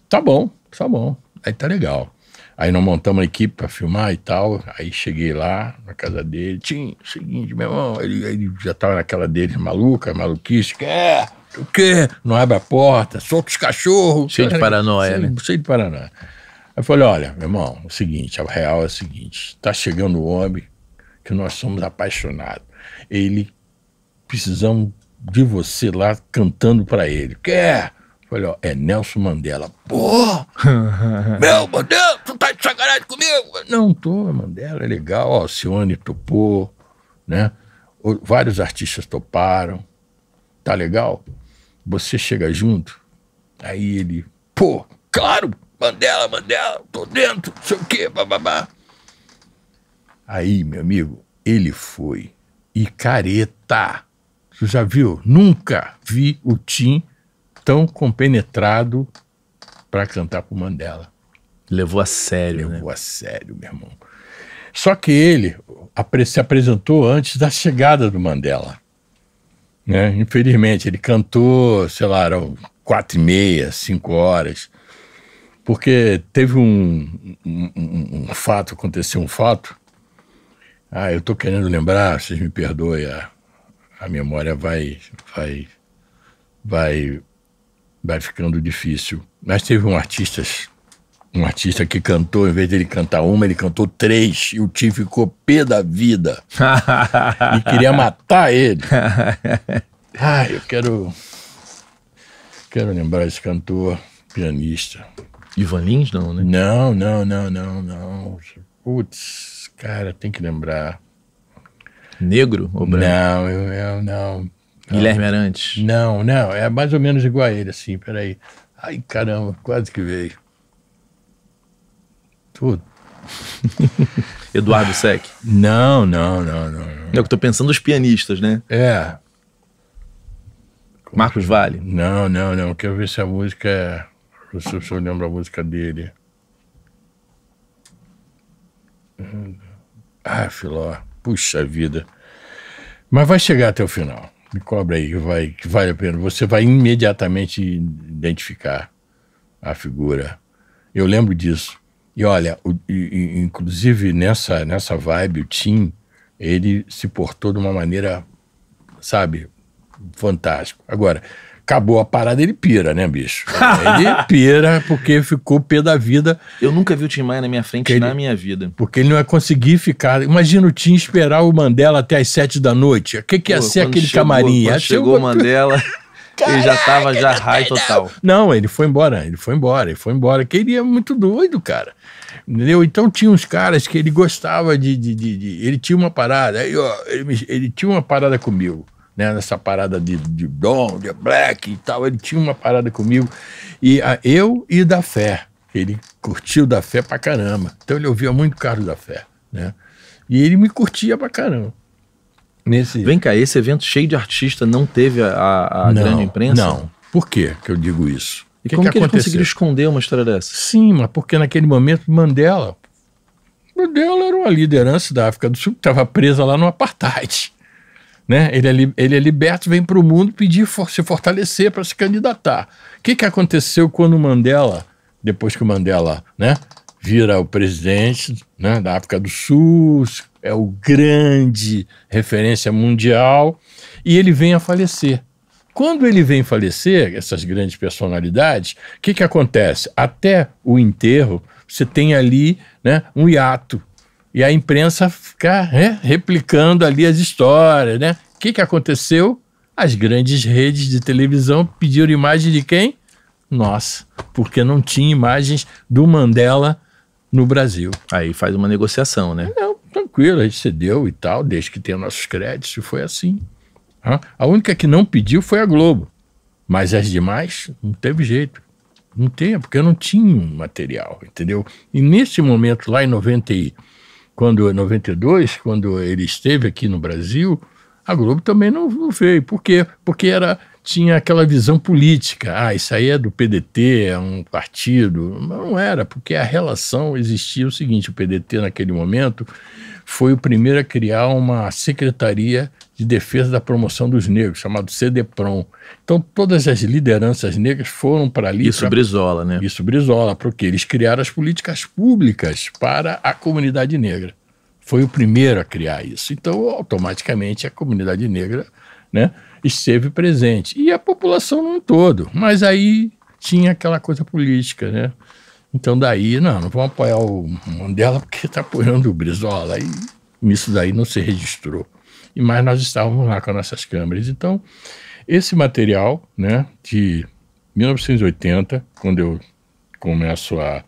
Tá bom, tá bom. Aí tá legal. Aí nós montamos uma equipe para filmar e tal. Aí cheguei lá na casa dele. Tinha seguinte, meu irmão, ele, ele já tava naquela dele maluca, maluquice. Quer? O quê? Não abre a porta, solta os cachorros. Cheio de paranoia, né? Cheio de paranoia. Aí eu falei: olha, meu irmão, é o seguinte, a real é o seguinte: tá chegando o homem que nós somos apaixonados. Ele, precisamos de você lá cantando para ele. Quer? Falei, ó, é Nelson Mandela. Pô! meu, Mandela, tu tá de sacanagem comigo? Não, tô, Mandela, é legal. Ó, Cione topou, né? Vários artistas toparam. Tá legal? Você chega junto? Aí ele, pô, claro, Mandela, Mandela, tô dentro, não sei o quê, bababá. Aí, meu amigo, ele foi. E careta. Você já viu? Nunca vi o Tim tão compenetrado para cantar pro Mandela. Levou a sério, Levou né? a sério, meu irmão. Só que ele se apresentou antes da chegada do Mandela. Né? Infelizmente, ele cantou, sei lá, eram quatro e meia, cinco horas, porque teve um, um, um, um fato, aconteceu um fato. Ah, eu estou querendo lembrar, vocês me perdoem, a, a memória vai, vai, vai, vai ficando difícil. Mas teve um artista, um artista que cantou, em vez dele cantar uma, ele cantou três, e o Tim ficou pé da vida. e queria matar ele. Ah, eu quero. Quero lembrar esse cantor, pianista. Ivan Lins, não, né? Não, não, não, não, não. Putz, cara, tem que lembrar. Negro ou branco? Não, eu, eu não. Guilherme Arantes? Não, não, é mais ou menos igual a ele, assim, peraí. Ai, caramba, quase que veio. Tudo. Eduardo Sec? Não, não, não, não. não. É o que eu tô pensando os pianistas, né? É. Marcos Vale? Não, não, não. Quero ver se a música é. Se o senhor lembra a música dele. Ah, Filó. Puxa vida. Mas vai chegar até o final. Me cobra aí, que, vai, que vale a pena. Você vai imediatamente identificar a figura. Eu lembro disso. E olha, o, e, inclusive nessa, nessa vibe, o Tim, ele se portou de uma maneira, sabe, fantástico. Agora, acabou a parada, ele pira, né, bicho? Ele pira porque ficou pé da vida. Eu nunca vi o Tim Maia na minha frente ele, na minha vida. Porque ele não ia conseguir ficar. Imagina o Tim esperar o Mandela até as sete da noite. O que, que ia Pô, ser aquele chegou, camarim? Quando chegou o Mandela. Caraca, ele já tava já high total. Não, ele foi embora, ele foi embora, ele foi embora. Queria muito doido, cara. Entendeu? Então tinha uns caras que ele gostava de. de, de, de ele tinha uma parada, aí, ó, ele, ele tinha uma parada comigo né, nessa parada de, de Dom, de Black e tal, ele tinha uma parada comigo. E a, eu e da fé. Ele curtiu da fé pra caramba. Então ele ouvia muito Carlos da Fé, né? E ele me curtia pra caramba. Nesse... Vem cá, esse evento cheio de artista não teve a, a não, grande imprensa? Não. Por que que eu digo isso? E que como que, que ele conseguiu esconder uma história dessa? Sim, mas porque naquele momento Mandela, Mandela era uma liderança da África do Sul que estava presa lá no apartheid né? Ele é, ele é liberto, vem para o mundo pedir for, se fortalecer para se candidatar. O que, que aconteceu quando o Mandela, depois que o Mandela, né, vira o presidente né, da África do Sul, é o grande referência mundial, e ele vem a falecer. Quando ele vem falecer, essas grandes personalidades, o que, que acontece? Até o enterro, você tem ali né, um hiato e a imprensa ficar né, replicando ali as histórias, né? O que, que aconteceu? As grandes redes de televisão pediram imagem de quem? Nossa, porque não tinha imagens do Mandela no Brasil. Aí faz uma negociação, né? Não, tranquilo, a gente cedeu e tal, desde que tenha nossos créditos, e foi assim. A única que não pediu foi a Globo, mas as demais não teve jeito. Não tem, porque não tinha material, entendeu? E nesse momento, lá em 90 quando 92, quando ele esteve aqui no Brasil, a Globo também não, não veio. Por quê? Porque era, tinha aquela visão política. Ah, isso aí é do PDT, é um partido. Não era, porque a relação existia o seguinte: o PDT, naquele momento, foi o primeiro a criar uma secretaria de defesa da promoção dos negros, chamado CDPROM. Então, todas as lideranças negras foram para ali. Isso pra... Brizola, né? Isso Brizola, porque eles criaram as políticas públicas para a comunidade negra. Foi o primeiro a criar isso. Então, automaticamente, a comunidade negra né, esteve presente. E a população num todo. Mas aí tinha aquela coisa política, né? Então, daí, não, não vamos apoiar o Mandela porque está apoiando o Brizola. E isso daí não se registrou e mais nós estávamos lá com as nossas câmeras. Então, esse material, né, de 1980, quando eu começo a,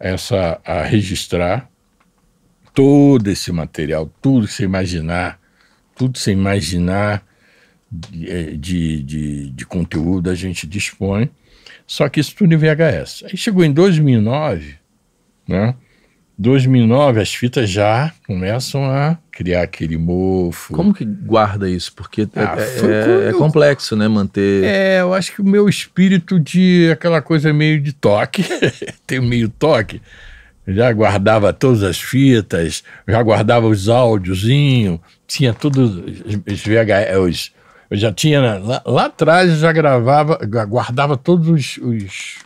essa, a registrar todo esse material, tudo que você imaginar, tudo que você imaginar de, eh, de, de, de conteúdo a gente dispõe, só que isso tudo em VHS. Aí chegou em 2009, né? 2009 as fitas já começam a criar aquele mofo. Como que guarda isso? Porque ah, é, é, é, complexo, né? Manter. É, eu acho que o meu espírito de aquela coisa meio de toque, tem meio toque, já guardava todas as fitas, já guardava os áudiozinhos, tinha tudo, os VHS, eu já tinha, lá, lá atrás eu já gravava, guardava todos os, os,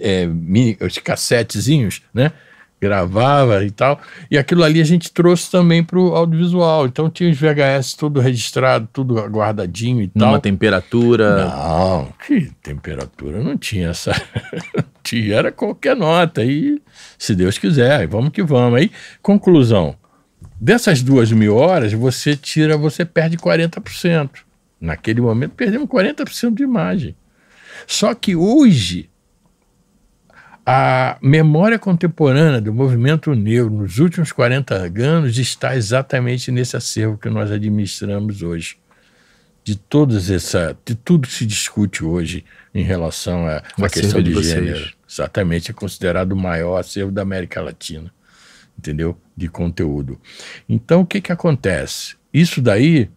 é, mini, os cassetezinhos, né? Gravava e tal. E aquilo ali a gente trouxe também para o audiovisual. Então tinha os VHS tudo registrado, tudo guardadinho e tal. Numa temperatura. Não, que temperatura? Não tinha essa. tinha, era qualquer nota. E se Deus quiser, vamos que vamos. Aí, conclusão. Dessas duas mil horas, você tira, você perde 40%. Naquele momento, perdemos 40% de imagem. Só que hoje, a memória contemporânea do movimento negro nos últimos 40 anos está exatamente nesse acervo que nós administramos hoje. De todas essa, de tudo que se discute hoje em relação à questão de, de gênero. Exatamente, é considerado o maior acervo da América Latina entendeu? De conteúdo. Então, o que, que acontece? Isso daí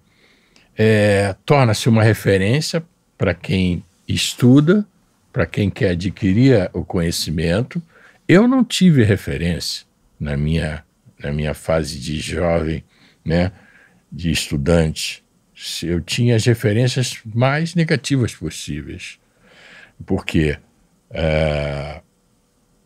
é, torna-se uma referência para quem estuda, para quem quer adquirir o conhecimento. Eu não tive referência na minha, na minha fase de jovem, né, de estudante. Eu tinha as referências mais negativas possíveis. Porque uh,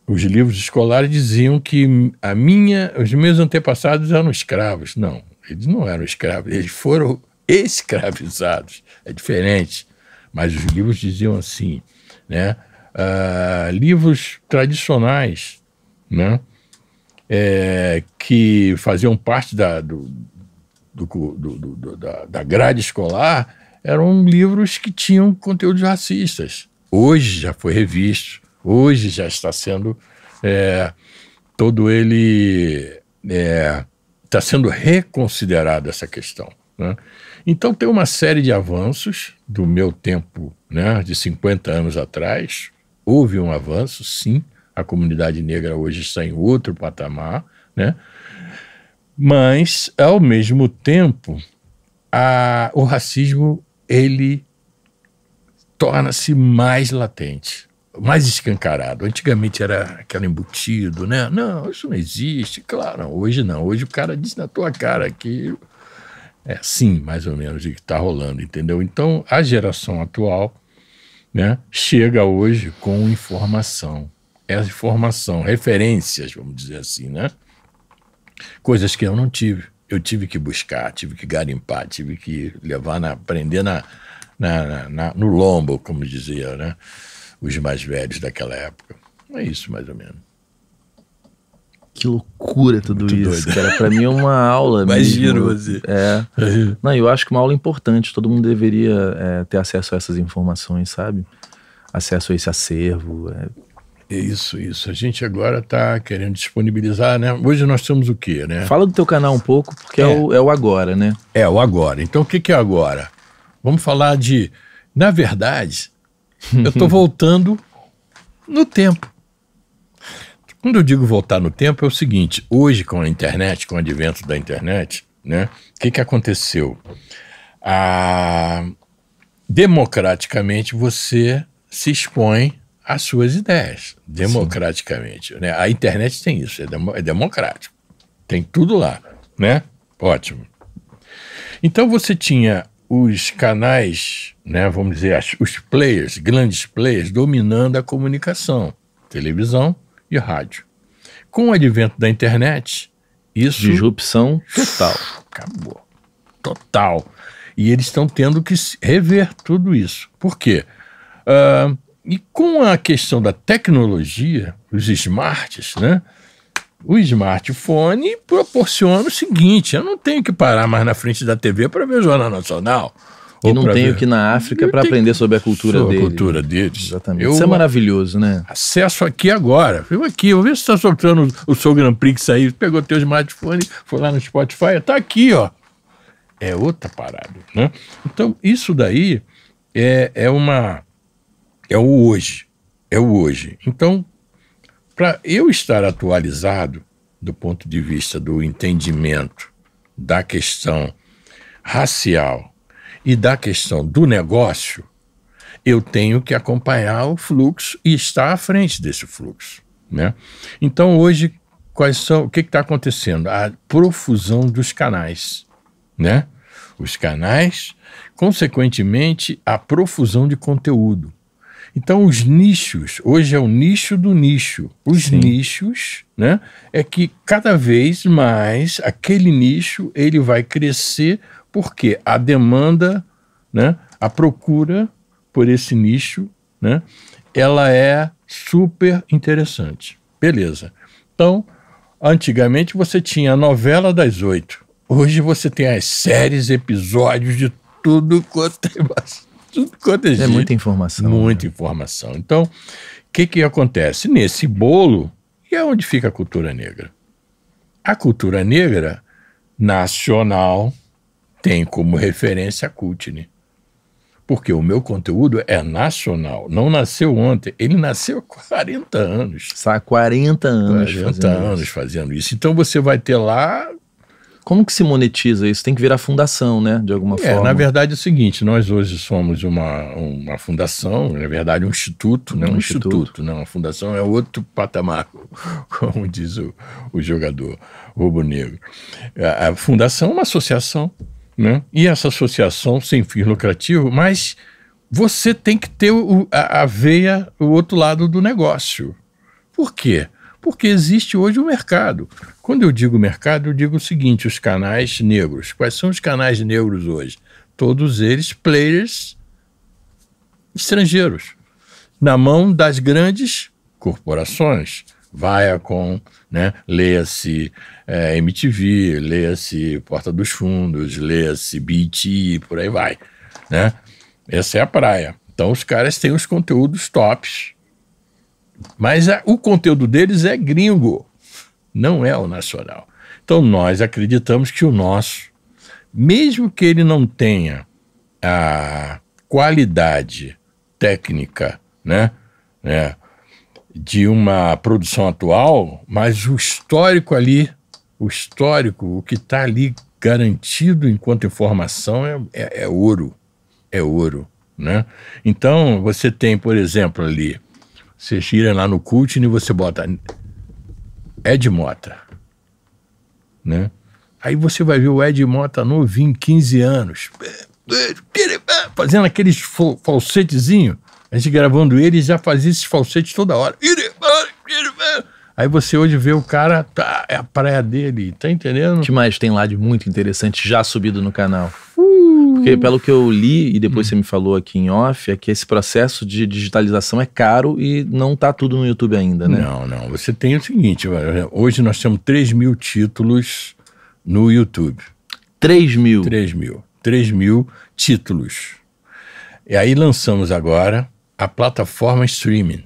os livros escolares diziam que a minha, os meus antepassados eram escravos. Não, eles não eram escravos, eles foram escravizados. É diferente. Mas os livros diziam assim, né? Uh, livros tradicionais, né? É, que faziam parte da, do, do, do, do, da, da grade escolar eram livros que tinham conteúdos racistas. Hoje já foi revisto hoje já está sendo é, todo ele é, está sendo reconsiderado essa questão. Né? Então tem uma série de avanços do meu tempo, né, de 50 anos atrás, houve um avanço, sim. A comunidade negra hoje está em outro patamar, né? Mas ao mesmo tempo, a, o racismo ele torna-se mais latente mais escancarado. Antigamente era aquele embutido, né? Não, isso não existe. Claro, hoje não. Hoje o cara diz na tua cara que é assim, mais ou menos, o que está rolando, entendeu? Então, a geração atual né, chega hoje com informação. Essa informação, referências, vamos dizer assim, né? Coisas que eu não tive. Eu tive que buscar, tive que garimpar, tive que levar, na, aprender na, na, na, no lombo, como dizia, né? Os mais velhos daquela época. É isso, mais ou menos. Que loucura tudo Muito isso, doido. cara. Pra mim é uma aula Imagino você. É. Não, eu acho que uma aula importante. Todo mundo deveria é, ter acesso a essas informações, sabe? Acesso a esse acervo. É. Isso, isso. A gente agora está querendo disponibilizar, né? Hoje nós temos o quê, né? Fala do teu canal um pouco, porque é, é o, é o agora, né? É o agora. Então o que, que é agora? Vamos falar de. Na verdade, eu estou voltando no tempo. Quando eu digo voltar no tempo, é o seguinte: hoje, com a internet, com o advento da internet, né, o que, que aconteceu? Ah, democraticamente, você se expõe às suas ideias. Democraticamente. Né? A internet tem isso, é, demo, é democrático. Tem tudo lá. Né? Ótimo. Então você tinha os canais, né, vamos dizer, os players, grandes players, dominando a comunicação, televisão e rádio. Com o advento da internet, isso. Disrupção total. Acabou. Total. E eles estão tendo que rever tudo isso. Por quê? Uh, e com a questão da tecnologia, os smarts, né? O smartphone proporciona o seguinte: eu não tenho que parar mais na frente da TV para ver o Jornal Nacional. E não tem o que na África para aprender sobre a cultura sobre deles. a cultura deles. Exatamente. Eu, Isso é maravilhoso, né? Acesso aqui agora. Eu aqui, eu ver se está soltando o seu Grand Prix aí. Pegou teu smartphone, foi lá no Spotify, está aqui, ó. É outra parada, né? Então, isso daí é, é uma... É o hoje. É o hoje. Então, para eu estar atualizado do ponto de vista do entendimento da questão racial e da questão do negócio, eu tenho que acompanhar o fluxo e estar à frente desse fluxo. Né? Então, hoje, quais são, o que está acontecendo? A profusão dos canais. Né? Os canais, consequentemente, a profusão de conteúdo. Então, os nichos, hoje é o nicho do nicho. Os Sim. nichos, né? É que cada vez mais aquele nicho ele vai crescer porque a demanda, né? A procura por esse nicho, né? Ela é super interessante. Beleza. Então, antigamente você tinha a novela das oito. Hoje você tem as séries, episódios de tudo quanto é tudo quanto é, é muita informação. Muita né? informação. Então, o que, que acontece? Nesse bolo, e é onde fica a cultura negra? A cultura negra nacional tem como referência a Cultine. Porque o meu conteúdo é nacional, não nasceu ontem, ele nasceu há 40 anos. Há 40 anos. 40 fazendo anos isso. fazendo isso. Então você vai ter lá como que se monetiza isso? Tem que virar fundação, né? De alguma é, forma. Na verdade é o seguinte, nós hoje somos uma, uma fundação, na verdade um instituto, né? Um, um instituto, instituto né? Uma fundação é outro patamar, como diz o, o jogador rubro-negro. A, a fundação é uma associação, né? E essa associação sem fim lucrativo, mas você tem que ter o, a, a veia, o outro lado do negócio. Por quê? Porque existe hoje o um mercado. Quando eu digo mercado, eu digo o seguinte: os canais negros. Quais são os canais negros hoje? Todos eles players estrangeiros, na mão das grandes corporações. Viacom, né? leia-se é, MTV, leia-se Porta dos Fundos, leia-se BT, por aí vai. Né? Essa é a praia. Então os caras têm os conteúdos tops mas a, o conteúdo deles é gringo, não é o nacional. Então nós acreditamos que o nosso, mesmo que ele não tenha a qualidade técnica, né, né, de uma produção atual, mas o histórico ali, o histórico, o que está ali garantido enquanto informação é, é, é ouro, é ouro, né? Então você tem, por exemplo, ali você gira lá no Cultine e você bota Ed Mota, né? Aí você vai ver o Ed Mota novinho, 15 anos, fazendo aqueles falsetezinho. A gente gravando ele já fazia esses falsetes toda hora. Aí você hoje vê o cara, tá, é a praia dele, tá entendendo? O que mais tem lá de muito interessante já subido no canal? Porque pelo que eu li e depois hum. você me falou aqui em off, é que esse processo de digitalização é caro e não está tudo no YouTube ainda, né? Não, não. Você tem o seguinte, hoje nós temos 3 mil títulos no YouTube. 3 mil? 3 mil. 3 mil títulos. E aí lançamos agora a plataforma streaming,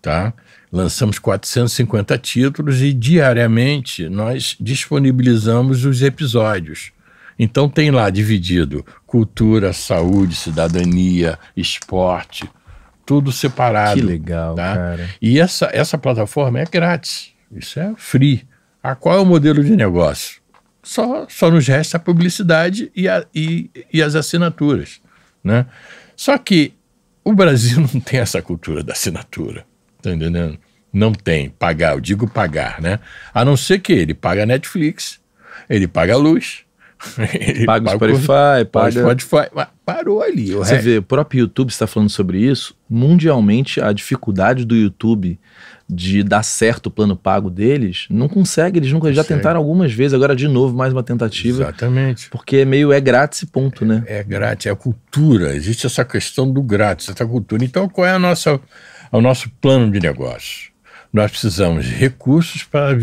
tá? Lançamos 450 títulos e diariamente nós disponibilizamos os episódios. Então tem lá dividido cultura, saúde, cidadania, esporte, tudo separado. Que legal, tá? cara. E essa, essa plataforma é grátis, isso é free. A qual é o modelo de negócio? Só, só nos resta a publicidade e, a, e, e as assinaturas, né? Só que o Brasil não tem essa cultura da assinatura, tá entendendo? Não tem. Pagar, eu digo pagar, né? A não ser que ele paga Netflix, ele paga a luz, paga o Spotify, paga... Spotify, parou ali. Você vê, o próprio YouTube está falando sobre isso. Mundialmente, a dificuldade do YouTube de dar certo o plano pago deles, não consegue, eles nunca já tentaram algumas vezes, agora de novo mais uma tentativa. Exatamente. Porque é meio é grátis ponto, é, né? É grátis, é a cultura, existe essa questão do grátis, essa cultura. Então, qual é a nossa, o nosso plano de negócio? Nós precisamos de recursos para,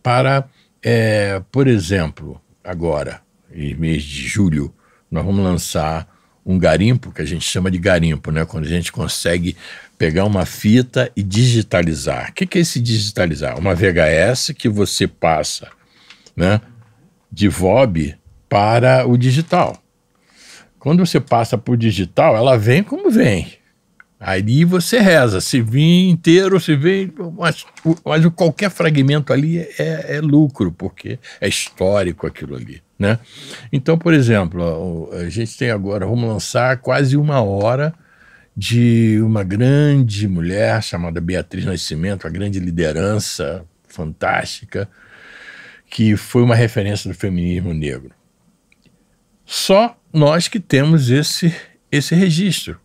para é, por exemplo, agora, em mês de julho, nós vamos lançar um garimpo, que a gente chama de garimpo, né? quando a gente consegue pegar uma fita e digitalizar. O que, que é esse digitalizar? Uma VHS que você passa né, de VOB para o digital. Quando você passa para o digital, ela vem como vem. Aí você reza, se vir inteiro, se vem. Mas, mas qualquer fragmento ali é, é, lucro, porque é histórico aquilo ali. Né? Então, por exemplo, a gente tem agora, vamos lançar quase uma hora de uma grande mulher chamada Beatriz Nascimento, uma grande liderança fantástica, que foi uma referência do feminismo negro. Só nós que temos esse, esse registro.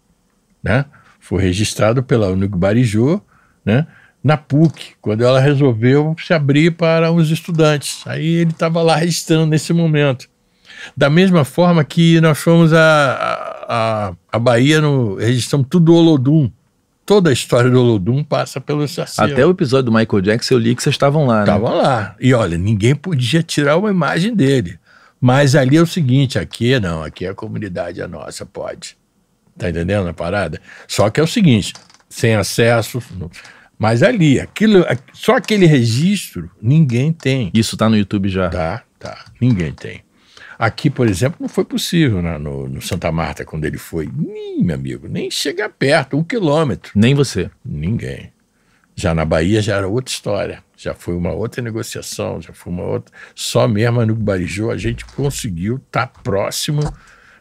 Né? Foi registrado pela Unico Barijô, né? Na PUC, quando ela resolveu se abrir para os estudantes. Aí ele estava lá registrando nesse momento. Da mesma forma que nós fomos a, a, a Bahia, no, registramos tudo do Olodum. Toda a história do Olodum passa pelo Saci. Até o episódio do Michael Jackson eu li que vocês estavam lá, né? Estavam lá. E olha, ninguém podia tirar uma imagem dele. Mas ali é o seguinte, aqui não, aqui é a comunidade é nossa, pode. Tá entendendo a parada? Só que é o seguinte, sem acesso, mas ali, aquilo, só aquele registro, ninguém tem. Isso tá no YouTube já? Tá, tá. Ninguém tem. Aqui, por exemplo, não foi possível né, no, no, Santa Marta, quando ele foi. Nem, meu amigo, nem chegar perto, um quilômetro. Nem você. Ninguém. Já na Bahia já era outra história. Já foi uma outra negociação, já foi uma outra. Só mesmo no Barijô a gente conseguiu estar tá próximo,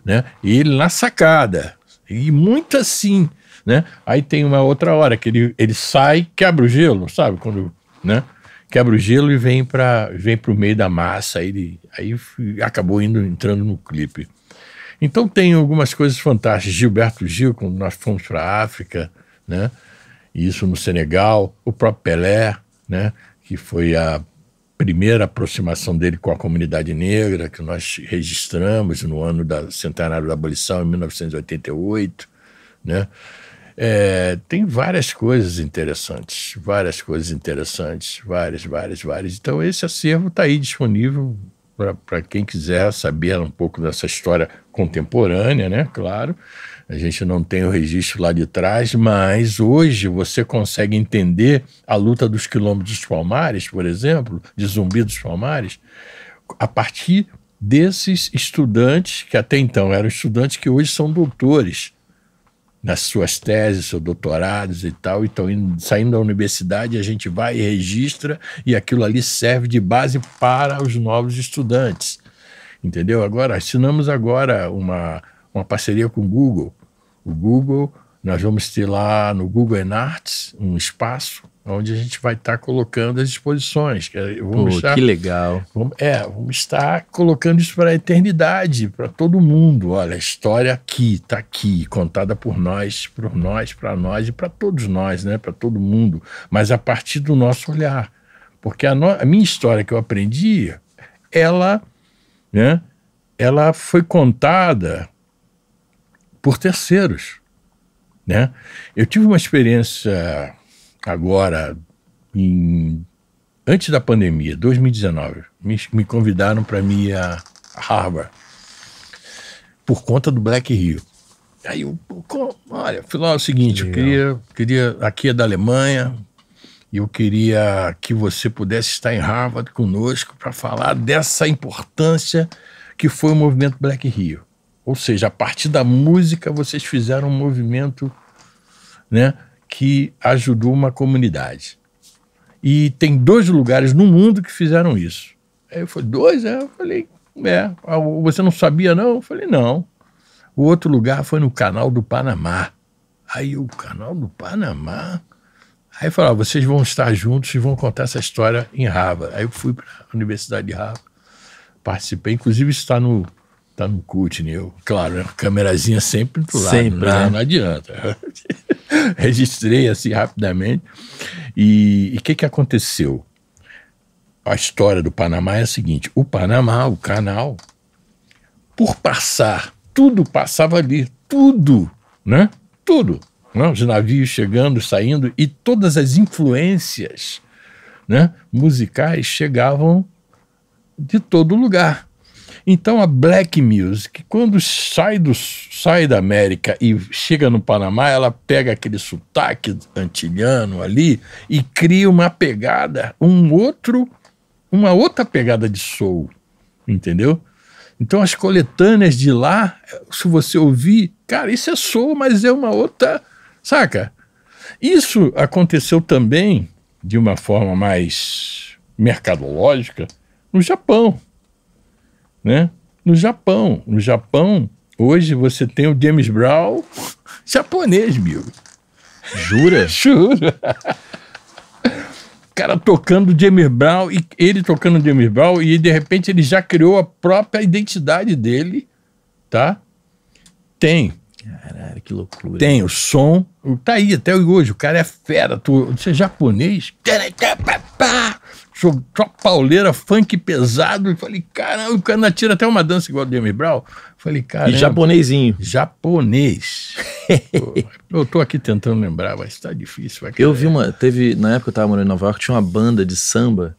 né? E ele na sacada. E muito assim, né? Aí tem uma outra hora que ele, ele sai, quebra o gelo, sabe? Quando, né? quebra o gelo e vem para vem o meio da massa. Aí, ele, aí acabou indo entrando no clipe. Então tem algumas coisas fantásticas. Gilberto Gil, quando nós fomos para a África, né? isso no Senegal, o próprio Pelé, né? que foi a primeira aproximação dele com a comunidade negra, que nós registramos no ano da centenário da abolição, em 1988. Né? É, tem várias coisas interessantes, várias coisas interessantes, várias, várias, várias. Então, esse acervo está aí disponível para quem quiser saber um pouco dessa história contemporânea, né? Claro. A gente não tem o registro lá de trás, mas hoje você consegue entender a luta dos quilômetros dos Palmares, por exemplo, de Zumbi dos Palmares, a partir desses estudantes que até então eram estudantes que hoje são doutores nas suas teses, seus doutorados e tal, e estão saindo da universidade, a gente vai e registra, e aquilo ali serve de base para os novos estudantes. Entendeu? Agora, assinamos agora uma, uma parceria com o Google. O Google, nós vamos ter lá no Google Arts um espaço onde a gente vai estar tá colocando as exposições. Vamos Pô, estar, que legal. Vamos, é, vamos estar colocando isso para a eternidade, para todo mundo. Olha, a história aqui, está aqui, contada por nós, por nós, para nós e para todos nós, né? para todo mundo, mas a partir do nosso olhar. Porque a, no, a minha história que eu aprendi, ela, né, ela foi contada por terceiros. Né? Eu tive uma experiência agora, em, antes da pandemia, 2019, me, me convidaram para ir a Harvard por conta do Black Rio. Aí eu, olha, fui lá o seguinte, eu queria, queria, aqui é da Alemanha, e eu queria que você pudesse estar em Harvard conosco para falar dessa importância que foi o movimento Black Rio. Ou seja, a partir da música vocês fizeram um movimento, né? Que ajudou uma comunidade. E tem dois lugares no mundo que fizeram isso. Aí eu falei, dois? É, eu falei, é. Ah, você não sabia, não? Eu falei, não. O outro lugar foi no canal do Panamá. Aí o canal do Panamá. Aí falou, ah, vocês vão estar juntos e vão contar essa história em Harvard. Aí eu fui para a Universidade de Harvard, participei, inclusive está no tá no CUT, né? Eu, claro, a câmerazinha sempre do lado, sempre, né? não adianta. registrei assim rapidamente. E o que, que aconteceu? A história do Panamá é a seguinte: o Panamá, o canal, por passar, tudo passava ali, tudo, né? Tudo. Né? Os navios chegando, saindo, e todas as influências né, musicais chegavam de todo lugar. Então a black music, quando sai, do, sai da América e chega no Panamá, ela pega aquele sotaque antilhano ali e cria uma pegada, um outro, uma outra pegada de soul, entendeu? Então as coletâneas de lá, se você ouvir, cara, isso é soul, mas é uma outra, saca? Isso aconteceu também de uma forma mais mercadológica no Japão né? No Japão. No Japão, hoje você tem o James Brown japonês, meu. Jura? Jura. O cara tocando James Brown e ele tocando James Brown e de repente ele já criou a própria identidade dele, tá? Tem. Caralho, que loucura. Tem o som. Tá aí até hoje. O cara é fera. Tu, você é japonês? Sou pauleira, funk pesado. E falei, caramba, o cara tira até uma dança igual o Demi Brown. Falei, cara. E japonesinho. Japonês. eu tô aqui tentando lembrar, mas tá difícil. eu vi uma. Teve. Na época eu tava morando em Nova York, tinha uma banda de samba.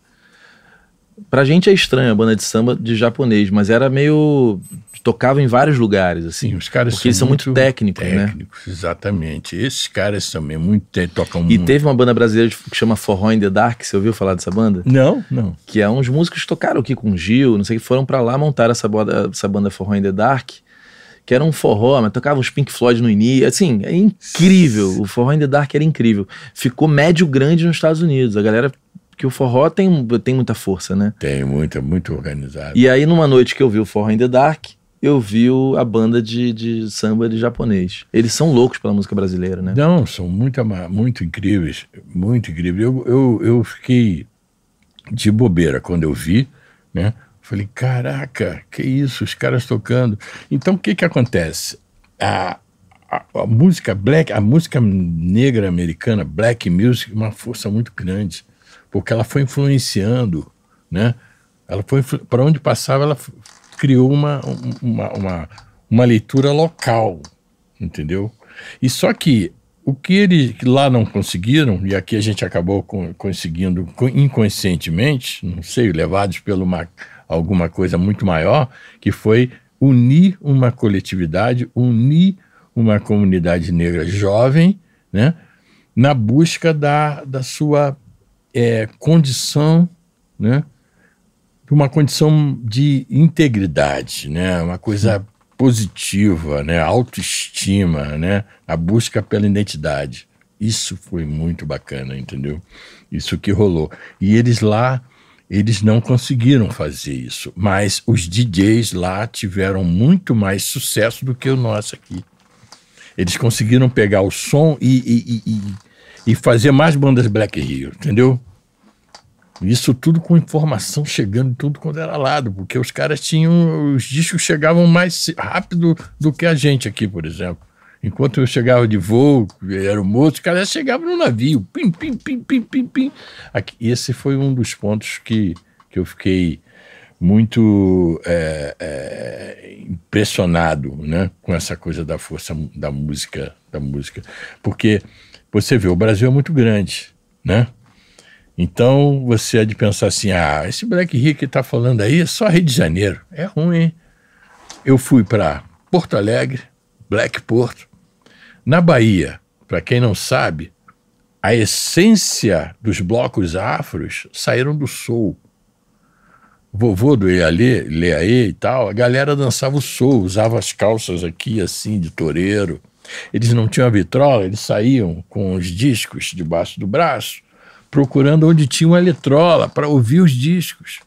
Pra gente é estranho a banda de samba de japonês, mas era meio tocava em vários lugares, assim. Sim, os caras porque são, muito, muito técnicos, técnicos, né? Exatamente. Esses caras também muito tocam E muito. teve uma banda brasileira que chama Forró in the Dark, você ouviu falar dessa banda? Não, não. Que é uns músicos que tocaram aqui com o Gil, não sei que foram para lá montar essa banda, essa banda Forró in the Dark. Que era um forró, mas tocava os Pink Floyd no início. Assim, é incrível. O Forró in the Dark era incrível. Ficou médio grande nos Estados Unidos. A galera que o forró tem, tem muita força, né? Tem, muita, muito organizado. E aí, numa noite que eu vi o Forró in the Dark, eu vi a banda de, de samba de japonês. Eles são loucos pela música brasileira, né? Não, são muito, muito incríveis, muito incríveis. Eu, eu, eu fiquei de bobeira quando eu vi, né? Falei, caraca, que isso, os caras tocando. Então, o que que acontece? A, a, a, música black, a música negra americana, black music, uma força muito grande, porque ela foi influenciando, né? Ela foi para onde passava, ela criou uma, uma, uma, uma leitura local, entendeu? E só que o que eles lá não conseguiram, e aqui a gente acabou conseguindo inconscientemente, não sei, levados por uma, alguma coisa muito maior, que foi unir uma coletividade, unir uma comunidade negra jovem, né, na busca da, da sua é, condição né, uma condição de integridade, né? Uma coisa positiva, né? Autoestima, né? A busca pela identidade. Isso foi muito bacana, entendeu? Isso que rolou. E eles lá, eles não conseguiram fazer isso, mas os DJs lá tiveram muito mais sucesso do que o nosso aqui. Eles conseguiram pegar o som e, e, e, e fazer mais bandas Black Rio, entendeu? Isso tudo com informação chegando tudo quando era lado, porque os caras tinham. Os discos chegavam mais rápido do que a gente aqui, por exemplo. Enquanto eu chegava de voo, era o moço, os caras chegavam no navio. Pim, pim, pim, pim, pim, pim. Aqui, esse foi um dos pontos que, que eu fiquei muito é, é, impressionado né, com essa coisa da força da música, da música. Porque você vê, o Brasil é muito grande, né? Então você é de pensar assim: ah, esse Black Rick que está falando aí é só Rio de Janeiro. É ruim, hein? Eu fui para Porto Alegre, Black Porto. Na Bahia, para quem não sabe, a essência dos blocos afros saíram do soul. Vovô do Ealê, Leaê e tal, a galera dançava o soul, usava as calças aqui assim de toureiro. Eles não tinham a vitrola, eles saíam com os discos debaixo do braço procurando onde tinha uma eletrola para ouvir os discos.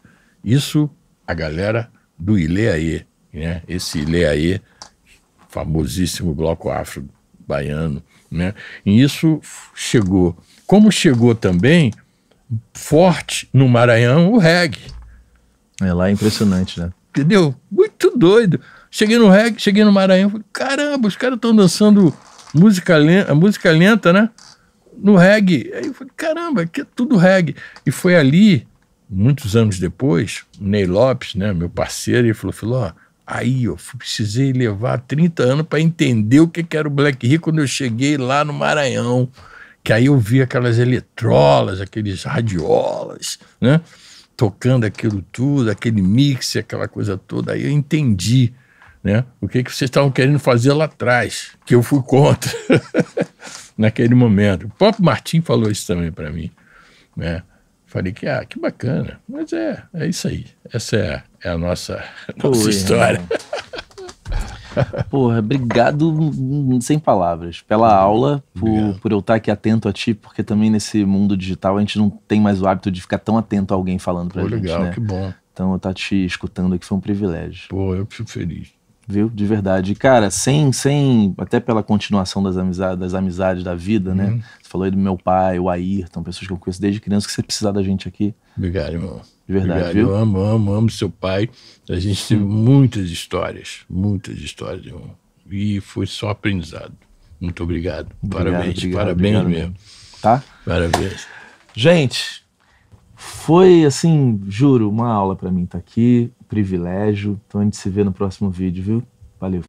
Isso a galera do Ileaê, né? Esse Ileaê, famosíssimo bloco afro baiano, né? E isso chegou. Como chegou também forte no Maranhão o reggae. É lá é impressionante, né? Entendeu? Muito doido. Cheguei no reggae, cheguei no Maranhão, falei, caramba, os caras estão dançando música lenta, música lenta, né? No reggae. Aí eu falei, caramba, aqui é tudo reggae. E foi ali, muitos anos depois, o Ney Lopes, né, meu parceiro, ele falou, falou, ó, aí eu precisei levar 30 anos para entender o que, que era o Black Rio quando eu cheguei lá no Maranhão. Que aí eu vi aquelas eletrolas, aqueles radiolas, né? tocando aquilo tudo, aquele mix, aquela coisa toda. Aí eu entendi né, o que, que vocês estavam querendo fazer lá atrás, que eu fui contra naquele momento. O próprio Martim falou isso também para mim. Né? Falei que, ah, que bacana. Mas é, é isso aí. Essa é, é a nossa, nossa história. Porra, obrigado sem palavras pela aula, por, por eu estar aqui atento a ti, porque também nesse mundo digital a gente não tem mais o hábito de ficar tão atento a alguém falando pra Pô, gente, legal, né? que bom. Então eu estar te escutando aqui foi um privilégio, Pô, eu fico feliz. Viu? De verdade. Cara, sem, sem, até pela continuação das amizades, das amizades da vida, né? Uhum. Você falou aí do meu pai, o Ayrton, pessoas que eu conheço desde criança, que você precisar da gente aqui, Obrigado, irmão. de verdade, Obrigado. viu? Eu amo, amo, amo seu pai. A gente teve muitas histórias, muitas histórias, irmão. E foi só aprendizado. Muito obrigado. Obrigado, parabéns, obrigado, parabéns obrigado mesmo. Tá? Parabéns. Gente, foi assim, juro, uma aula pra mim estar aqui, privilégio. Então a gente se vê no próximo vídeo, viu? Valeu.